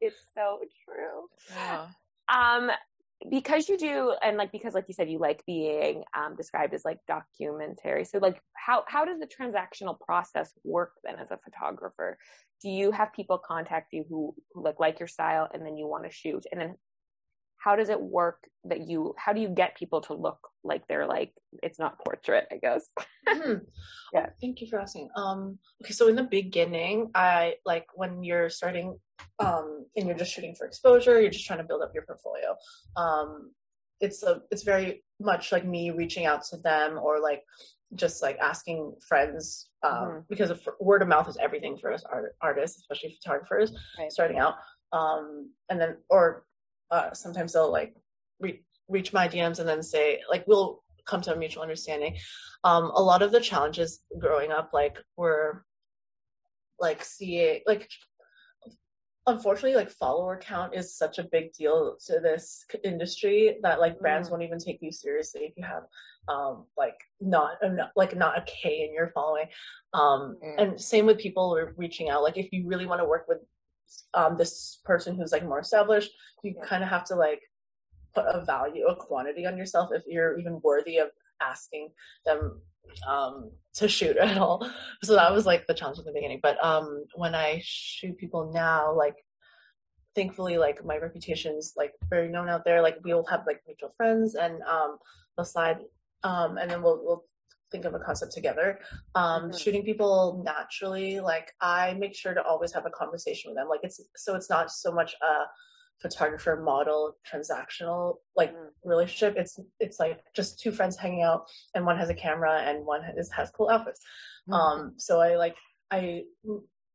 it's so true. Yeah. Um, because you do, and like because like you said, you like being um, described as like documentary. So like, how how does the transactional process work then as a photographer? Do you have people contact you who, who like like your style, and then you want to shoot, and then how does it work that you how do you get people to look like they're like it's not portrait i guess mm-hmm. yeah oh, thank you for asking um okay so in the beginning i like when you're starting um and you're just shooting for exposure you're just trying to build up your portfolio um it's a it's very much like me reaching out to them or like just like asking friends um, mm-hmm. because of, word of mouth is everything for us art, artists especially photographers right. starting out um, and then or uh, sometimes they'll like re- reach my DMs and then say like we'll come to a mutual understanding. Um, a lot of the challenges growing up like were like CA like unfortunately like follower count is such a big deal to this industry that like brands mm. won't even take you seriously if you have um like not like not a k in your following um mm. and same with people reaching out like if you really want to work with um, this person who's like more established, you kind of have to like put a value, a quantity on yourself if you're even worthy of asking them um, to shoot at all. So that was like the challenge in the beginning. But um, when I shoot people now, like thankfully, like my reputation's like very known out there. Like we'll have like mutual friends, and um, they'll slide, um, and then we'll we'll think of a concept together. Um, mm-hmm. Shooting people naturally, like I make sure to always have a conversation with them. Like it's so it's not so much a photographer model transactional like Mm. relationship. It's it's like just two friends hanging out, and one has a camera and one has has cool outfits. Mm-hmm. Um, so I like I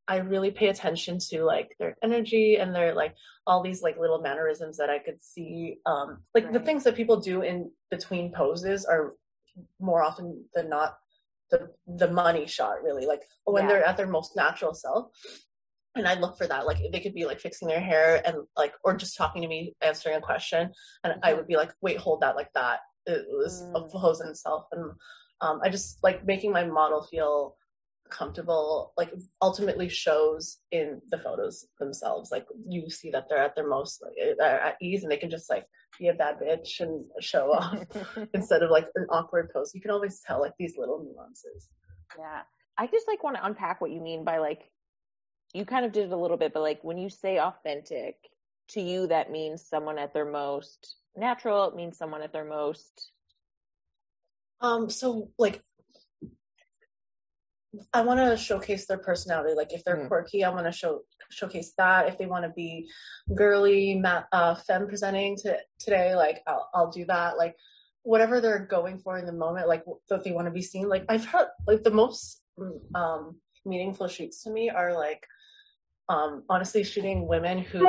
I really pay attention to like their energy and their like all these like little mannerisms that I could see. Um, like the things that people do in between poses are more often than not the the money shot really like when Yeah. they're at their most natural self and i look for that like they could be like fixing their hair and like or just talking to me answering a question and i would be like wait hold that like that it was a Mm. pose in itself and um, i just like making my model feel comfortable like ultimately shows in the photos themselves like you see that they're at their most like they're at ease and they can just like be a bad bitch and show off instead of like an awkward pose you can always tell like these little nuances Yeah. I just like want to unpack what you mean by like you kind of did it a little bit, but like when you say authentic, to you that means someone at their most natural, it means someone at their most Um, so like I want to showcase their personality. Like if they're Mm. quirky, I want to show showcase that. If they want to be girly, ma- uh, femme presenting to today, like I'll I'll do that. Like whatever they're going for in the moment, like if they want to be seen. Like I've heard like the most um meaningful shoots to me are like um honestly shooting women who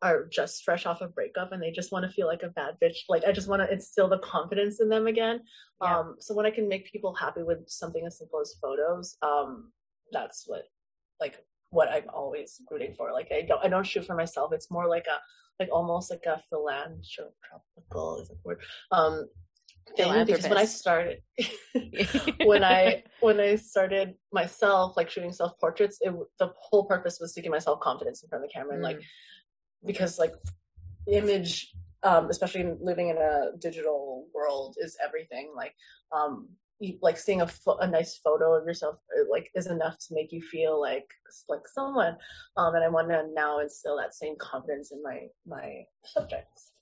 are just fresh off a breakup and they just want to feel like a bad bitch. Like I just want to instill the confidence in them again. Yeah. Um, so when I can make people happy with something as simple as photos, um, that's what like what I'm always rooting for. Like I don't I don't shoot for myself. It's more like a like almost like a philanthropical is that word um thing because when I started when I when I started myself like shooting self portraits, it the whole purpose was to give myself confidence in front of the camera and like because like image um especially living in a digital world is everything like um you, like seeing a, pho- a nice photo of yourself like is enough to make you feel like like someone um and i want to now instill that same confidence in my my subjects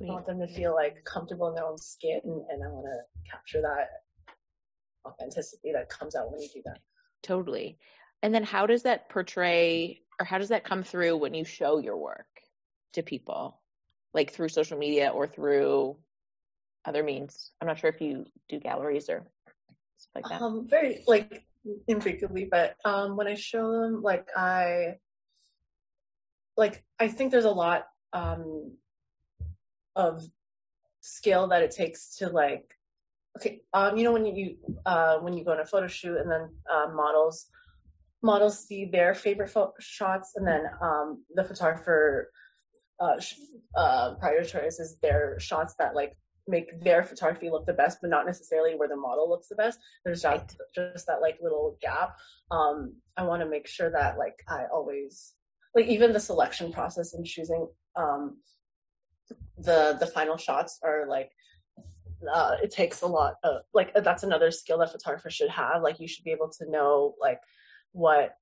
i want them to feel like comfortable in their own skin and i want to capture that authenticity that comes out when you do that Totally. And then how does that portray or how does that come through when you show your work to people? Like through social media or through other means? I'm not sure if you do galleries or stuff like that. Um, very like infrequently, but um, when I show them, like I, like I think there's a lot um of skill that it takes to like, okay, um, you know when you uh when you go on a photo shoot and then uh, models models see their favorite pho- shots and then um the photographer uh, sh- uh prioritizes their shots that like make their photography look the best, but not necessarily where the model looks the best. There's just just that like little gap. Um, I want to make sure that like I always like even the selection process and choosing um the the final shots are like uh it takes a lot of like that's another skill that photographers should have. Like you should be able to know like what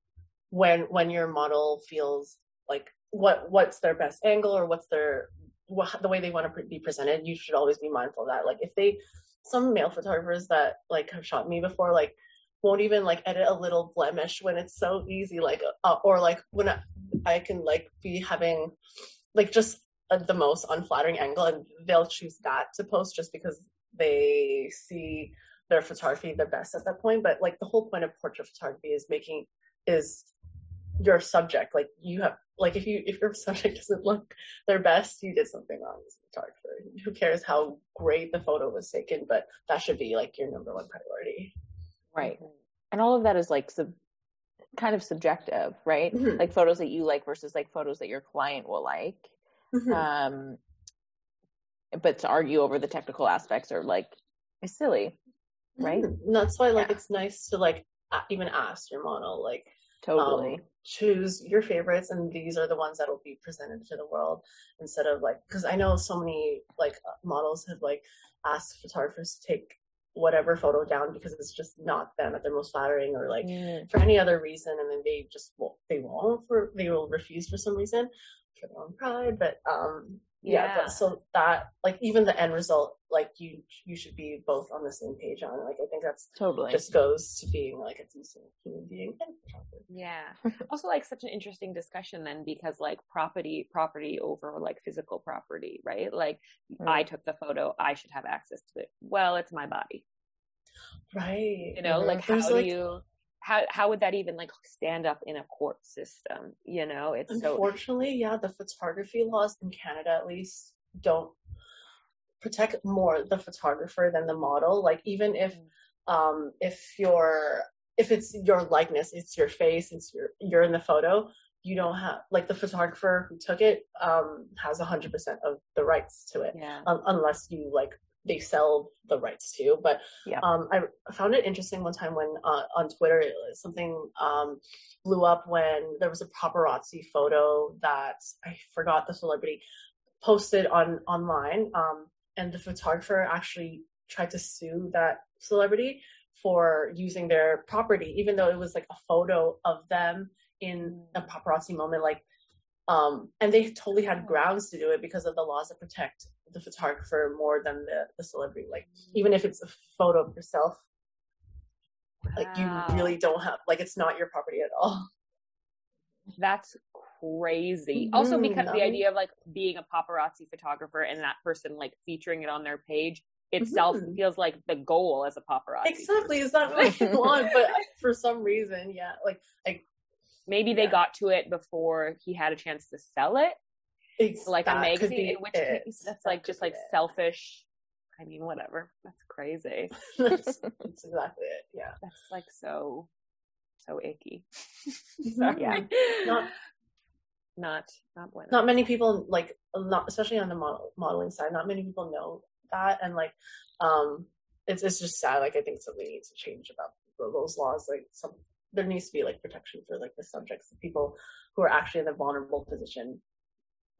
when when your model feels like what what's their best angle or what's their what, the way they want to pre- be presented. You should always be mindful of that. Like if they some male photographers that like have shot me before like won't even like edit a little blemish when it's so easy like uh, or like when I, I can like be having like just the most unflattering angle and they'll choose that to post just because they see their photography the best at that point but like the whole point of portrait photography is making is your subject like you have like if you if your subject doesn't look their best you did something wrong as a photographer who cares how great the photo was taken but that should be like your number one priority Right. And all of that is like sub kind of subjective, right? Mhm. Like photos that you like versus like photos that your client will like. Mhm. Um but to argue over the technical aspects are like is silly, right? Mhm. And that's why like Yeah. it's nice to like even ask your model like Totally. um, choose your favorites and these are the ones that will be presented to the world instead of like because i know so many like uh, models have like asked photographers to take whatever photo down because it's just not them at their most flattering or like Mm, for any other reason and then they just won't they won't for they will refuse for some reason for their own pride but um yeah, Yeah. so that like even the end result like you you should be both on the same page on it. like i think that's Totally. just goes to being like a decent human being. Yeah. also like such an interesting discussion then because like property property over like physical property, right? Like Mm. I took the photo, I should have access to it. Well, it's my body. right You know, Mhm. like how There's, do you how how would that even like stand up in a court system? You know, it's so Unfortunately, yeah, the photography laws in Canada at least don't protect more the photographer than the model. Like even if Mm. um if you're if it's your likeness, it's your face, it's your you're in the photo, you don't have like the photographer who took it um has a hundred percent of the rights to it. yeah. um, unless you like they sell the rights to. But Yeah. um, I found it interesting one time when uh, on Twitter something um, blew up when there was a paparazzi photo that I forgot the celebrity posted on online, um, and the photographer actually tried to sue that celebrity for using their property, even though it was like a photo of them in a paparazzi moment, like um, and they totally had grounds to do it because of the laws that protect the photographer more than the, the celebrity. Like even if it's a photo of yourself, like you really don't have like it's not your property at all. That's crazy. Also Mhm, because the um, idea of like being a paparazzi photographer and that person like featuring it on their page itself Mhm. feels like the goal as a paparazzi. Exactly, is that what you want? But for some reason, yeah, like like Maybe they Yeah. got to it before he had a chance to sell it, it's like a magazine, in which it. case that's That like just like it. selfish. I mean, whatever. That's crazy. that's, that's exactly it. Yeah. That's like so, so icky. Exactly. Sorry. Not not, not bueno. not many people like not especially on the model, modeling side not many people know that and like um it's it's just sad like i think something needs to change about those laws like some there needs to be like protection for like the subjects the people who are actually in a vulnerable position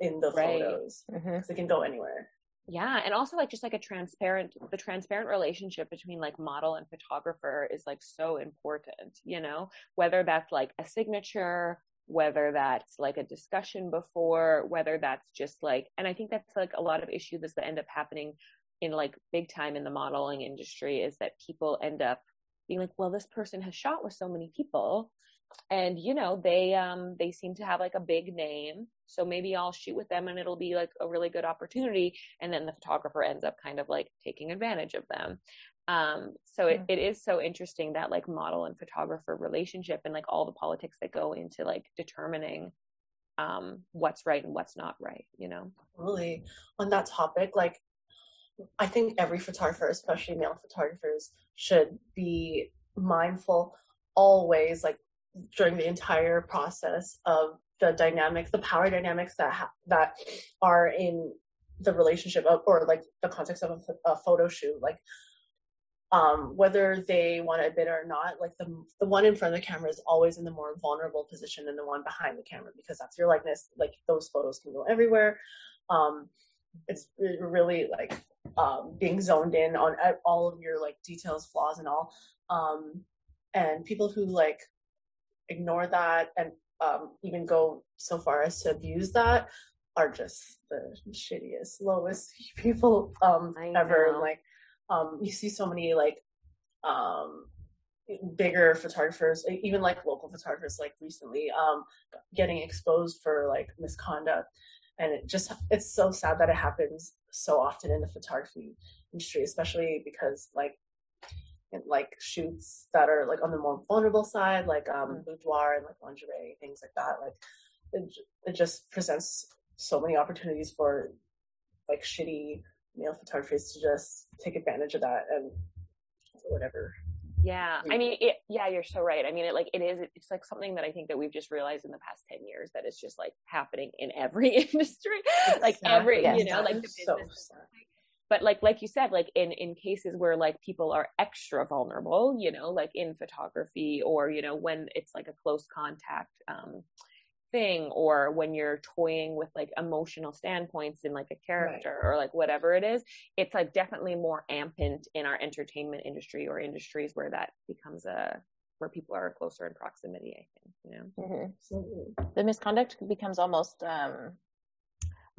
in the Right. photos. Mm-hmm. Because they can go anywhere. Yeah, and also like just like a transparent the transparent relationship between like model and photographer is like so important, you know, whether that's like a signature, whether that's like a discussion before, whether that's just like and I think that's like a lot of issues that end up happening in like big time in the modeling industry is that people end up being like, well, this person has shot with so many people and you know they um they seem to have like a big name so maybe i'll shoot with them and it'll be like a really good opportunity and then the photographer ends up kind of like taking advantage of them. Um so it, Mm. it is so interesting that like model and photographer relationship and like all the politics that go into like determining um what's right and what's not right you know? Really on that topic like i think every photographer especially male photographers should be mindful always like during the entire process of the dynamics the power dynamics that ha- that are in the relationship of, or like the context of a, a photo shoot like um whether they want to admit it or not like the the one in front of the camera is always in the more vulnerable position than the one behind the camera because that's your likeness like those photos can go everywhere. Um it's really like um being zoned in on all of your like details flaws and all um and people who like ignore that and um even go so far as to abuse that are just the shittiest lowest people um ever know. like um you see so many like um bigger photographers even like local photographers like recently um getting exposed for like misconduct and it just it's so sad that it happens so often in the photography industry especially because like like shoots that are like on the more vulnerable side like um boudoir and like lingerie things like that like it, it just presents so many opportunities for like shitty male photographers to just take advantage of that and whatever Yeah, I mean, it, yeah, you're so right. I mean, it like it is. It's like something that I think that we've just realized in the past ten years that it's just like happening in every industry, like every, Exactly. you know, like the So business. sad. But like, like you said, like in in cases where like people are extra vulnerable, you know, like in photography or you know when it's like a close contact um thing or when you're toying with like emotional standpoints in like a character or like whatever it is it's like definitely more ampant in our entertainment industry or industries where that becomes a where people are closer in proximity i think you know? Mhm. The misconduct becomes almost um,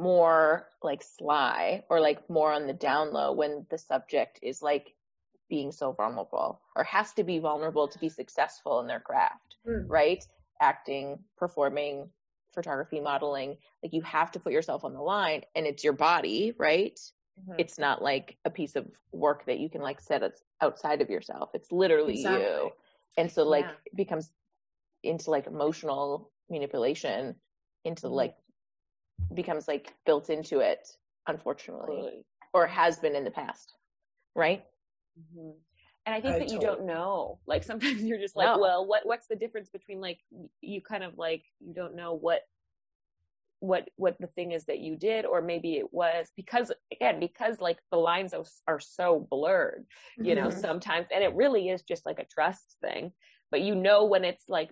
more like sly or like more on the down low when the subject is like being so vulnerable or has to be vulnerable to be successful in their craft, Mm. right? Acting, performing, photography, modeling, like you have to put yourself on the line and it's your body, right? Mhm. It's not like a piece of work that you can like set outside of yourself. It's literally you. And so like Yeah. it becomes into like emotional manipulation into Mhm. like becomes like built into it unfortunately Totally. or has been in the past right Mhm. And I think I that you don't know. Like sometimes you're just like, No. well, what what's the difference between like you kind of like you don't know what what what the thing is that you did or maybe it was because again because like the lines are, are so blurred you know Mhm. sometimes and it really is just like a trust thing but you know when it's like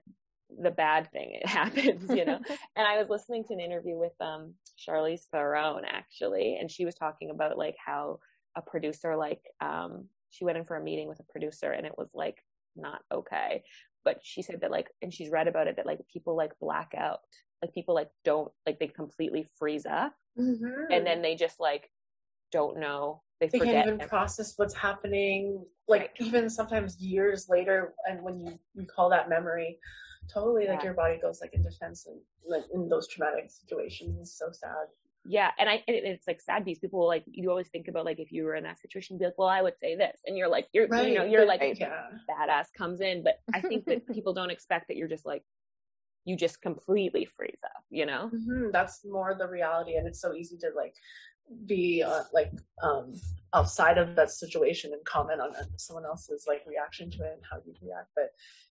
the bad thing it happens you know and I was listening to an interview with um Charlize Theron actually, and she was talking about like how a producer like um she went in for a meeting with a producer and it was like not okay. But she said that like and she's read about it that like people like black out. Like people like don't like they completely freeze up Mhm. and then they just like don't know. They, they forget can't even everything. process what's happening like Right. even sometimes years later and when you recall that memory totally like your body goes like in defense and like in those traumatic situations. It's so sad. Yeah, and I and it's like sad because people like you always think about like if you were in that situation, you'd be like, well, I would say this, and you're like you're you know you're like yeah. badass comes in, but I think that people don't expect that you're just like you just completely freeze up, you know? Mhm, that's more the reality and it's so easy to like be uh, like um outside of that situation and comment on someone else's like reaction to it and how you react but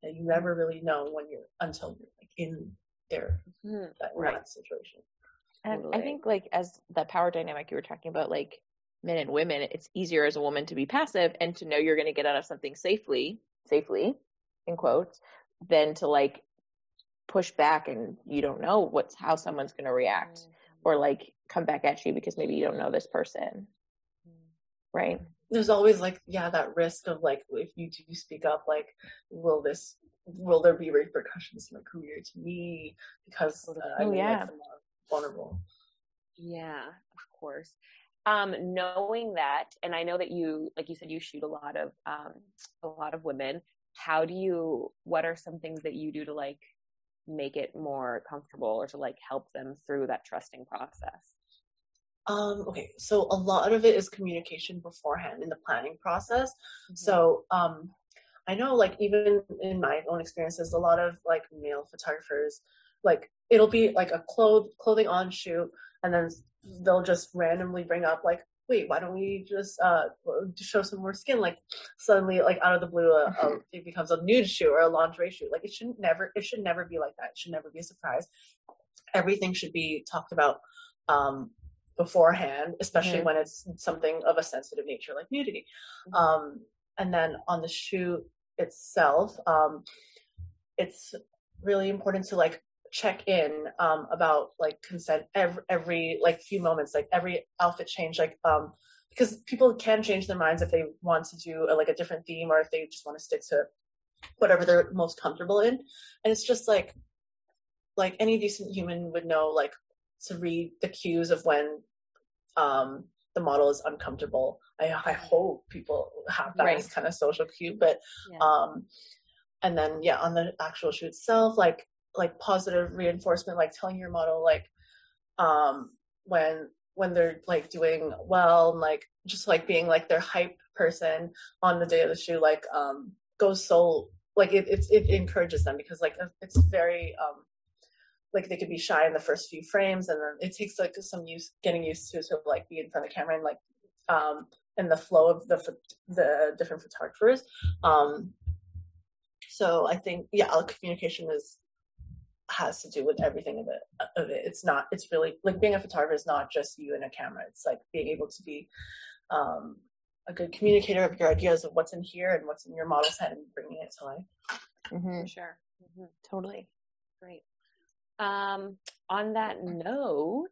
uh, you never really know when you're until you're like in there Mhm. that, Right. that situation and i think like as the power dynamic you were talking about like men and women it's easier as a woman to be passive and to know you're going to get out of something safely safely in quotes than to like push back and you don't know what's how someone's going to react or like come back at you because maybe you don't know this person right there's always like yeah that risk of like if you do speak up like will this will there be repercussions in my career to me because uh, Oh, I'm yeah. like, vulnerable Yeah, of course. Um, knowing that, and I know that you, like you said, you shoot a lot of um, a lot of women. How do you? What are some things that you do to like make it more comfortable or to like help them through that trusting process? um okay so a lot of it is communication beforehand in the planning process so um i know like even in my own experiences a lot of like male photographers like it'll be like a cloth clothing on shoot and then they'll just randomly bring up like wait why don't we just uh show some more skin? Like suddenly like out of the blue uh, uh, it becomes a nude shoot or a lingerie shoot like it shouldn't never it should never be like that. It should never be a surprise. Everything should be talked about um beforehand especially Mhm. when it's something of a sensitive nature like nudity. Mhm. um and then on the shoot itself um it's really important to like check in um about like consent every every like few moments like every outfit change like um because people can change their minds if they want to do a, like a different theme or if they just want to stick to whatever they're most comfortable in. And it's just like like any decent human would know like to read the cues of when um the model is uncomfortable. I i hope people have that as kind of social cue but Yeah. um and then yeah on the actual shoot itself like like positive reinforcement like telling your model like um when when they're like doing well and like just like being like their hype person on the day of the shoot like um goes so like it it's it encourages them because like it's very um like they could be shy in the first few frames and then it takes like some use getting used to to like be in front of the camera and like um and the flow of the the different photographers. Um so i think yeah communication is has to do with everything of it of it it's not it's really like being a photographer is not just you and a camera it's like being able to be um a good communicator of your ideas of what's in here and what's in your model's head and bringing it to life hmm For sure. Mhm. totally Great. Um, on that note,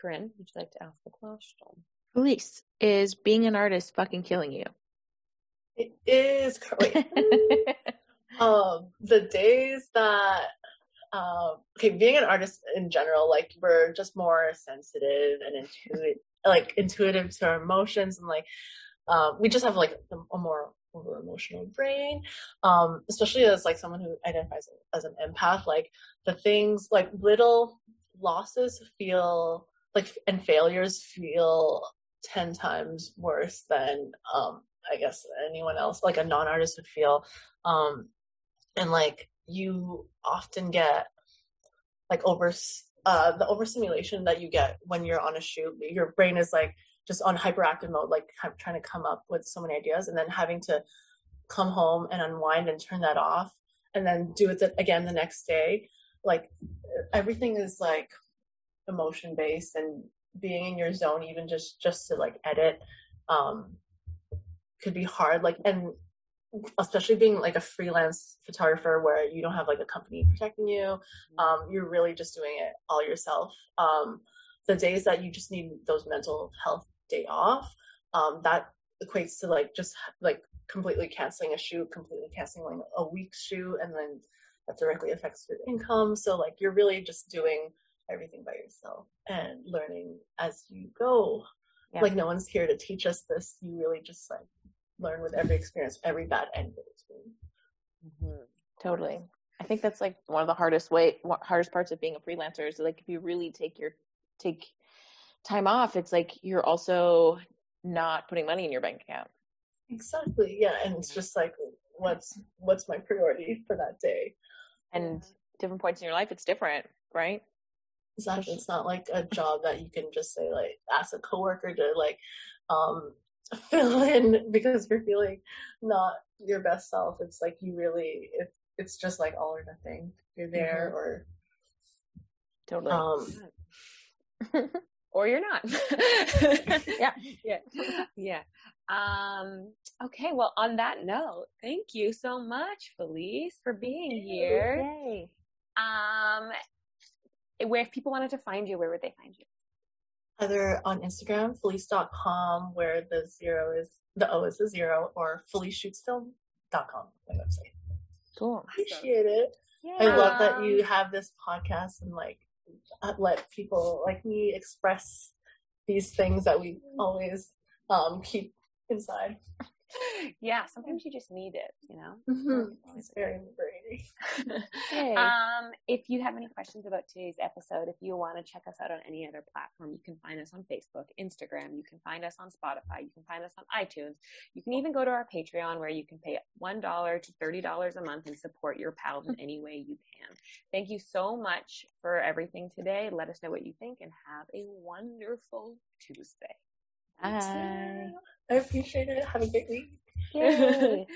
Corinne, would you like to ask the question? Elise, is being an artist fucking killing you? it is wait, um the days that um, okay, being an artist in general, like we're just more sensitive and intuitive, like intuitive to our emotions, and like um, we just have like a, a more over emotional brain. Um, especially as like someone who identifies as an empath, like the things like little losses feel like and failures feel ten times worse than um, I guess anyone else, like a non-artist would feel. Um, and like you often get like over uh the overstimulation that you get when you're on a shoot your brain is like just on hyperactive mode like trying to come up with so many ideas and then having to come home and unwind and turn that off and then do it again the next day. Like everything is like emotion based and being in your zone even just just to like edit um could be hard. Like and especially being like a freelance photographer where you don't have like a company protecting you mm-hmm. um, you're really just doing it all yourself um, the days that you just need those mental health day off um, that equates to like just like completely canceling a shoot completely canceling like a week's shoot and then that directly affects your income so like you're really just doing everything by yourself and learning as you go yeah. like no one's here to teach us this you really just like learn with every experience, every bad and good experience. Mm-hmm. Totally. I think that's like one of the hardest way, hardest parts of being a freelancer is like if you really take your take time off, it's like you're also not putting money in your bank account. Exactly. Yeah, and it's just like what's what's my priority for that day. And different points in your life, it's different, right? Exactly. It's not like a job that you can just say like ask a coworker to like um fill in because you're feeling not your best self. It's like you really it, it's just like all or nothing. You're there mm-hmm. or totally. Um, or you're not. yeah. Yeah. Yeah. Um, okay. Well, on that note, thank you so much, Felice, for being here. Yay. Um, where if people wanted to find you, where would they find you? Either on Instagram, felice.com, where the zero is, the O is the zero, or feliceshootsfilm.com, my website. Cool. Appreciate it. Yeah. I love that you have this podcast and like uh, let people like me express these things that we always um, keep inside. yeah, sometimes you just need it, you know? Mm-hmm. It's very liberating. um, if you have any questions about today's episode, if you want to check us out on any other platform, you can find us on Facebook, Instagram, you can find us on Spotify, you can find us on iTunes. You can even go to our Patreon where you can pay $1 to $30 a month and support your pals in any way you can. Thank you so much for everything today. Let us know what you think and have a wonderful Tuesday. Bye. I appreciate it. Have a great week.